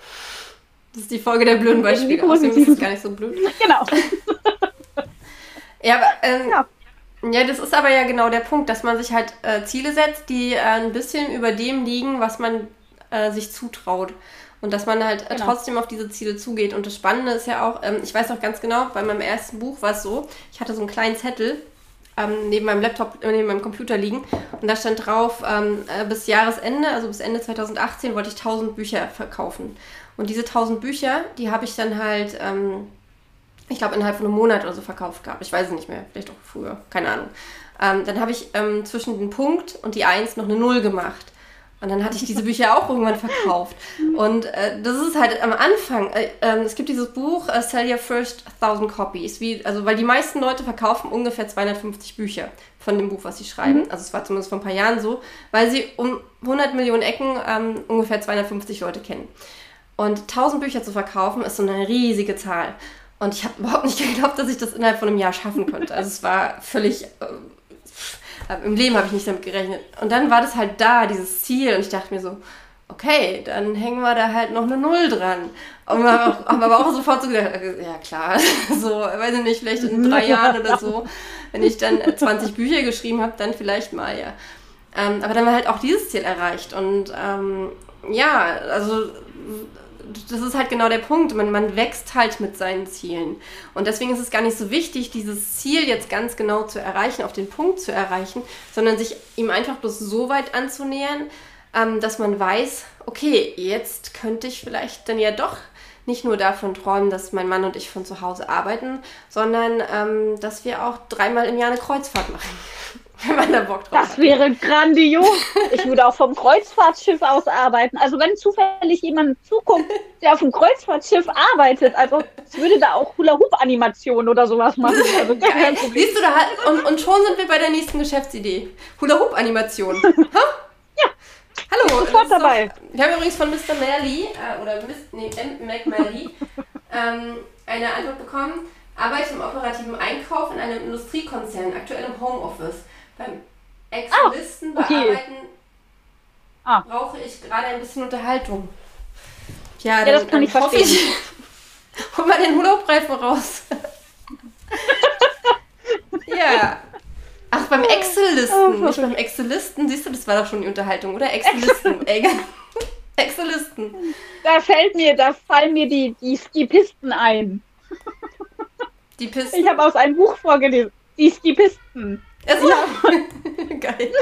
Das ist die Folge der blöden Beispiele. Außerdem ist es gar nicht so blöd. *laughs* Genau. ja, aber, ähm, ja. ja. das ist aber ja genau der Punkt, dass man sich halt äh, Ziele setzt, die äh, ein bisschen über dem liegen, was man äh, sich zutraut. Und dass man halt genau. trotzdem auf diese Ziele zugeht. Und das Spannende ist ja auch, ähm, ich weiß auch ganz genau, bei meinem ersten Buch war es so, ich hatte so einen kleinen Zettel ähm, neben meinem Laptop, äh, neben meinem Computer liegen. Und da stand drauf, ähm, äh, bis Jahresende, also bis Ende 2018, wollte ich 1000 Bücher verkaufen. Und diese 1000 Bücher, die habe ich dann halt ähm, ich glaube, innerhalb von einem Monat oder so verkauft gehabt. Ich weiß es nicht mehr, vielleicht auch früher, keine Ahnung. Ähm, dann habe ich ähm, zwischen den Punkt und die Eins noch eine Null gemacht. Und dann hatte ich diese Bücher auch irgendwann verkauft. Und äh, das ist halt am Anfang. Äh, äh, es gibt dieses Buch äh, Sell Your First Thousand Copies. Wie, also, weil die meisten Leute verkaufen ungefähr 250 Bücher von dem Buch, was sie schreiben. Mhm. Also es war zumindest vor ein paar Jahren so, weil sie um 100 Millionen Ecken ähm, ungefähr 250 Leute kennen. Und 1000 Bücher zu verkaufen ist so eine riesige Zahl. Und ich habe überhaupt nicht *laughs* geglaubt, dass ich das innerhalb von einem Jahr schaffen könnte. Also es war völlig äh, im Leben habe ich nicht damit gerechnet. Und dann war das halt da, dieses Ziel. Und ich dachte mir so, okay, dann hängen wir da halt noch eine Null dran. Und wir haben aber auch sofort so gedacht, ja klar, *laughs* so, weiß ich nicht, vielleicht in drei Jahren oder so, wenn ich dann 20 Bücher geschrieben habe, dann vielleicht mal, ja. Ähm, aber dann war halt auch dieses Ziel erreicht. Und ähm, ja, also das ist halt genau der Punkt. Man, man wächst halt mit seinen Zielen. Und deswegen ist es gar nicht so wichtig, dieses Ziel jetzt ganz genau zu erreichen, auf den Punkt zu erreichen, sondern sich ihm einfach bloß so weit anzunähern, ähm, dass man weiß, okay, jetzt könnte ich vielleicht dann ja doch nicht nur davon träumen, dass mein Mann und ich von zu Hause arbeiten, sondern ähm, dass wir auch dreimal im Jahr eine Kreuzfahrt machen. *laughs* wenn man da Bock drauf Das wäre grandios. Ich würde auch vom Kreuzfahrtschiff aus arbeiten. Also wenn zufällig jemand zuguckt, der auf dem Kreuzfahrtschiff arbeitet, also ich würde da auch Hula-Hoop-Animationen oder sowas machen. *laughs* Also Geil. Siehst du da halt, und, und schon sind wir bei der nächsten Geschäftsidee. Hula-Hoop-Animation. *laughs* ja. Hallo. Sofort dabei. Doch, wir haben übrigens von Mr. Merley, äh, oder Miss, nee, M. McMurley, ähm, eine Antwort bekommen. Arbeite im operativen Einkauf in einem Industriekonzern, aktuell im Homeoffice. Beim Excel-Listen ah, okay. bearbeiten ah. brauche ich gerade ein bisschen Unterhaltung. Ja, ja dann, das kann ich verstehen. Ich, *laughs* hol mal den Urlaubreifen raus. *laughs* ja. Ach, beim Excel-Listen. Oh, nicht beim Excel-Listen. Siehst du, das war doch schon die Unterhaltung, oder? Excel-Listen. *laughs* Excel-Listen. Da fällt mir, da fallen mir die, die Skipisten ein. Die Pisten? Ich habe aus einem Buch vorgelesen. Die Skipisten. Also. *laughs* Geil.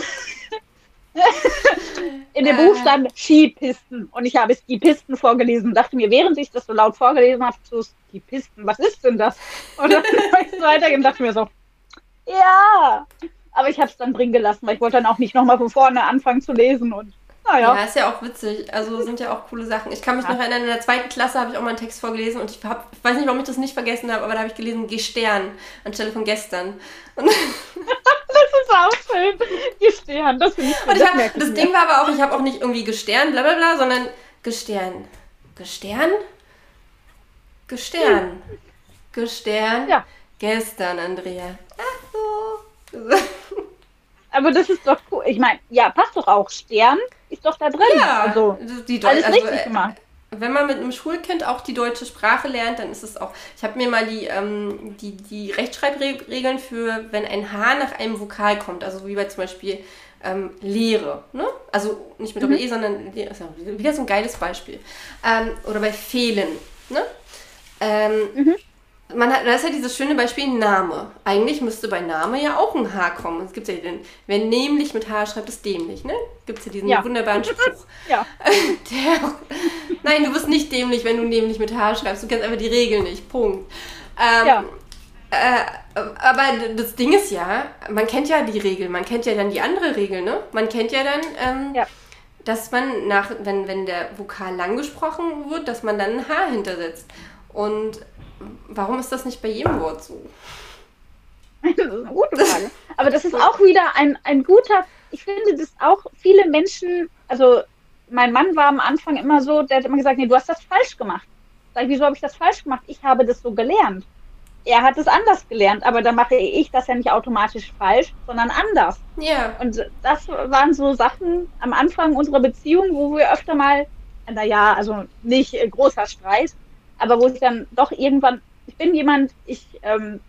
In dem äh. Buch stand Skipisten und ich habe Skipisten vorgelesen und dachte mir, während ich das so laut vorgelesen habe, so Skipisten, was ist denn das? Und dann *laughs* habe ich weitergehen und dachte mir so, ja. Aber ich habe es dann drin gelassen, weil ich wollte dann auch nicht nochmal von vorne anfangen zu lesen und naja. Ja, ist ja auch witzig. Also sind ja auch coole Sachen. Ich kann mich ja. noch erinnern, in der zweiten Klasse habe ich auch mal einen Text vorgelesen und ich, hab, ich weiß nicht, warum ich das nicht vergessen habe, aber da habe ich gelesen Gestern anstelle von gestern. Und *laughs* das ist auch schön. Gestern, das finde ich schön. Und ich hab, das Ding war aber auch, ich habe auch nicht irgendwie Gestern, bla bla bla, sondern Gestern. Gestern? Gestern. Gestern. Ja. Gestern, Andrea. Ach so. *laughs* Aber das ist doch cool. Ich meine, ja, passt doch auch. Stern ist doch da drin. Ja, also, die alles also, richtig gemacht. Wenn man mit einem Schulkind auch die deutsche Sprache lernt, dann ist es auch. Ich habe mir mal die, ähm, die, die Rechtschreibregeln für, wenn ein H nach einem Vokal kommt, also wie bei zum Beispiel ähm, Lehre, ne? Also nicht mit Doppel-E, mhm. sondern wieder so ein geiles Beispiel. Ähm, oder bei Fehlen, ne? Ähm, mhm man hat, das ist ja dieses schöne Beispiel Name. Eigentlich müsste bei Name ja auch ein H kommen. Es gibt ja den, wer nämlich mit H schreibt, ist dämlich, ne? Gibt es ja diesen ja. wunderbaren Spruch. *laughs* Ja. *laughs* Der, nein, du bist nicht dämlich, wenn du nämlich mit H schreibst. Du kennst einfach die Regeln nicht. Punkt. Ähm, ja. Äh, aber das Ding ist ja, man kennt ja die Regel, man kennt ja dann die andere Regel, ne? Man kennt ja dann, ähm, ja. dass man nach, wenn, wenn der Vokal lang gesprochen wird, dass man dann ein H hintersetzt. Und warum ist das nicht bei jedem Wort so? Das ist eine gute Frage. Aber das ist auch wieder ein, ein guter, ich finde, dass auch viele Menschen, also mein Mann war am Anfang immer so, der hat immer gesagt, nee, du hast das falsch gemacht. Sag ich, wieso habe ich das falsch gemacht? Ich habe das so gelernt. Er hat es anders gelernt, aber dann mache ich das ja nicht automatisch falsch, sondern anders. Ja. Und das waren so Sachen am Anfang unserer Beziehung, wo wir öfter mal, naja, also nicht großer Streit, aber wo ich dann doch irgendwann, ich bin jemand, ich ähm,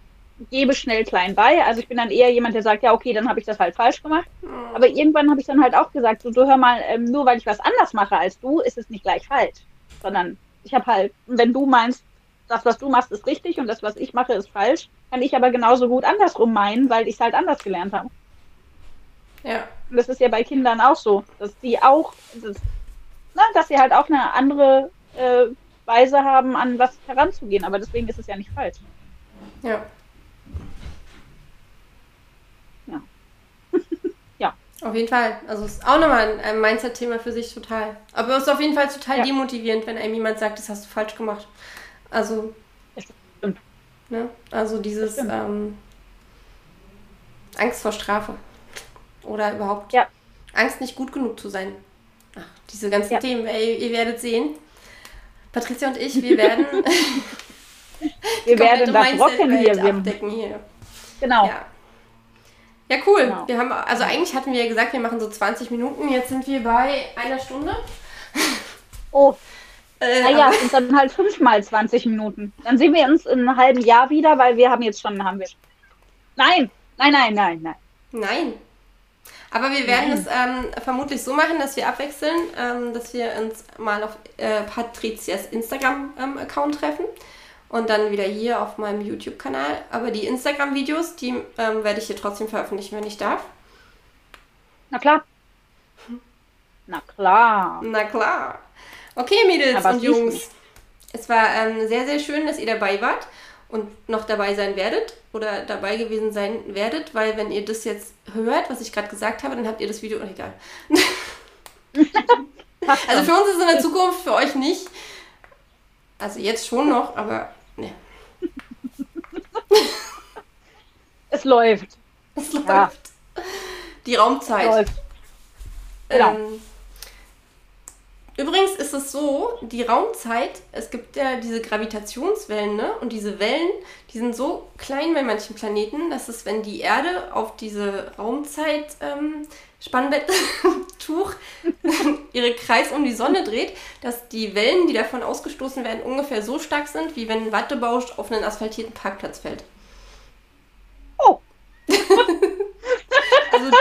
gebe schnell klein bei. Also ich bin dann eher jemand, der sagt, ja, okay, dann habe ich das halt falsch gemacht. Mhm. Aber irgendwann habe ich dann halt auch gesagt, so, du hör mal, ähm, nur weil ich was anders mache als du, ist es nicht gleich falsch. Sondern ich habe halt, wenn du meinst, das, was du machst, ist richtig und das, was ich mache, ist falsch, kann ich aber genauso gut andersrum meinen, weil ich es halt anders gelernt habe. Ja. Und das ist ja bei Kindern auch so, dass die auch, das, na, dass sie halt auch eine andere äh, Weise haben, an was heranzugehen. Aber deswegen ist es ja nicht falsch. Ja. Ja. *laughs* ja. Auf jeden Fall. Also ist auch nochmal ein Mindset-Thema für sich total. Aber es ist auf jeden Fall total ja. demotivierend, wenn einem jemand sagt, das hast du falsch gemacht. Also. Ne? Also dieses ähm, Angst vor Strafe. Oder überhaupt ja. Angst, nicht gut genug zu sein. Ach, diese ganzen ja. Themen, ey, ihr werdet sehen. Patricia und ich, wir werden. *laughs* *laughs* wir werden das rocken hier. Abdecken hier. Genau. Ja. ja cool. Genau. Wir haben, also eigentlich hatten wir ja gesagt, wir machen so 20 Minuten. Jetzt sind wir bei einer Stunde. *laughs* Oh. Äh, naja, und dann halt fünfmal 20 Minuten. Dann sehen wir uns in einem halben Jahr wieder, weil wir haben jetzt schon, haben wir. Nein, nein, nein, nein, nein. Nein. Aber wir werden Nein. es ähm, vermutlich so machen, dass wir abwechseln, ähm, dass wir uns mal auf äh, Patrizias Instagram-Account ähm, treffen und dann wieder hier auf meinem YouTube-Kanal. Aber die Instagram-Videos, die ähm, werde ich hier trotzdem veröffentlichen, wenn ich darf. Na klar. Na klar. Na klar. Okay, Mädels und Jungs. Es war ähm, sehr, sehr schön, dass ihr dabei wart und noch dabei sein werdet oder dabei gewesen sein werdet, weil wenn ihr das jetzt hört, was ich gerade gesagt habe, dann habt ihr das Video, oh, egal. *laughs* also für uns ist es in der Zukunft, für euch nicht. Also jetzt schon noch, aber ne. *laughs* Es läuft. Es läuft. Ja. Die Raumzeit. Läuft. Genau. Ähm, Übrigens ist es so, die Raumzeit, es gibt ja diese Gravitationswellen, ne? Und diese Wellen, die sind so klein bei manchen Planeten, dass es, wenn die Erde auf diese Raumzeit ähm, Spannbetttuch *laughs* *laughs* ihre Kreis um die Sonne dreht, dass die Wellen, die davon ausgestoßen werden, ungefähr so stark sind, wie wenn ein Wattebausch auf einen asphaltierten Parkplatz fällt. Oh! *laughs* also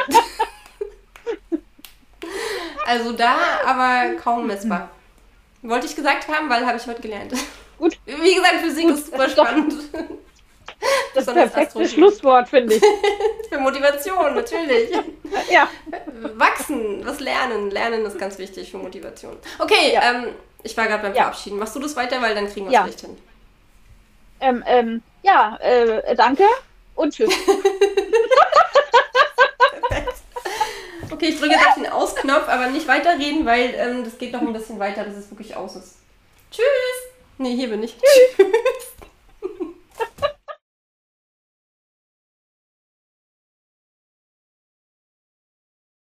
also da aber kaum messbar. Wollte ich gesagt haben, weil habe ich heute gelernt. Gut. Wie gesagt, Physik Gut, ist super spannend. Das, das perfekte Schlusswort, finde ich. *laughs* Für Motivation, natürlich. ja. Wachsen, was lernen. Lernen ist ganz wichtig für Motivation. Okay, ja. ähm, ich war gerade beim ja. Verabschieden. Machst du das weiter, weil dann kriegen wir es ja. nicht hin. Ähm, ähm, ja, äh, danke und tschüss. *laughs* Okay, ich drücke jetzt auf den Ausknopf, aber nicht weiterreden, weil ähm, das geht noch ein bisschen weiter, bis es wirklich aus ist. Tschüss! Nee, hier bin ich. Tschüss! *laughs*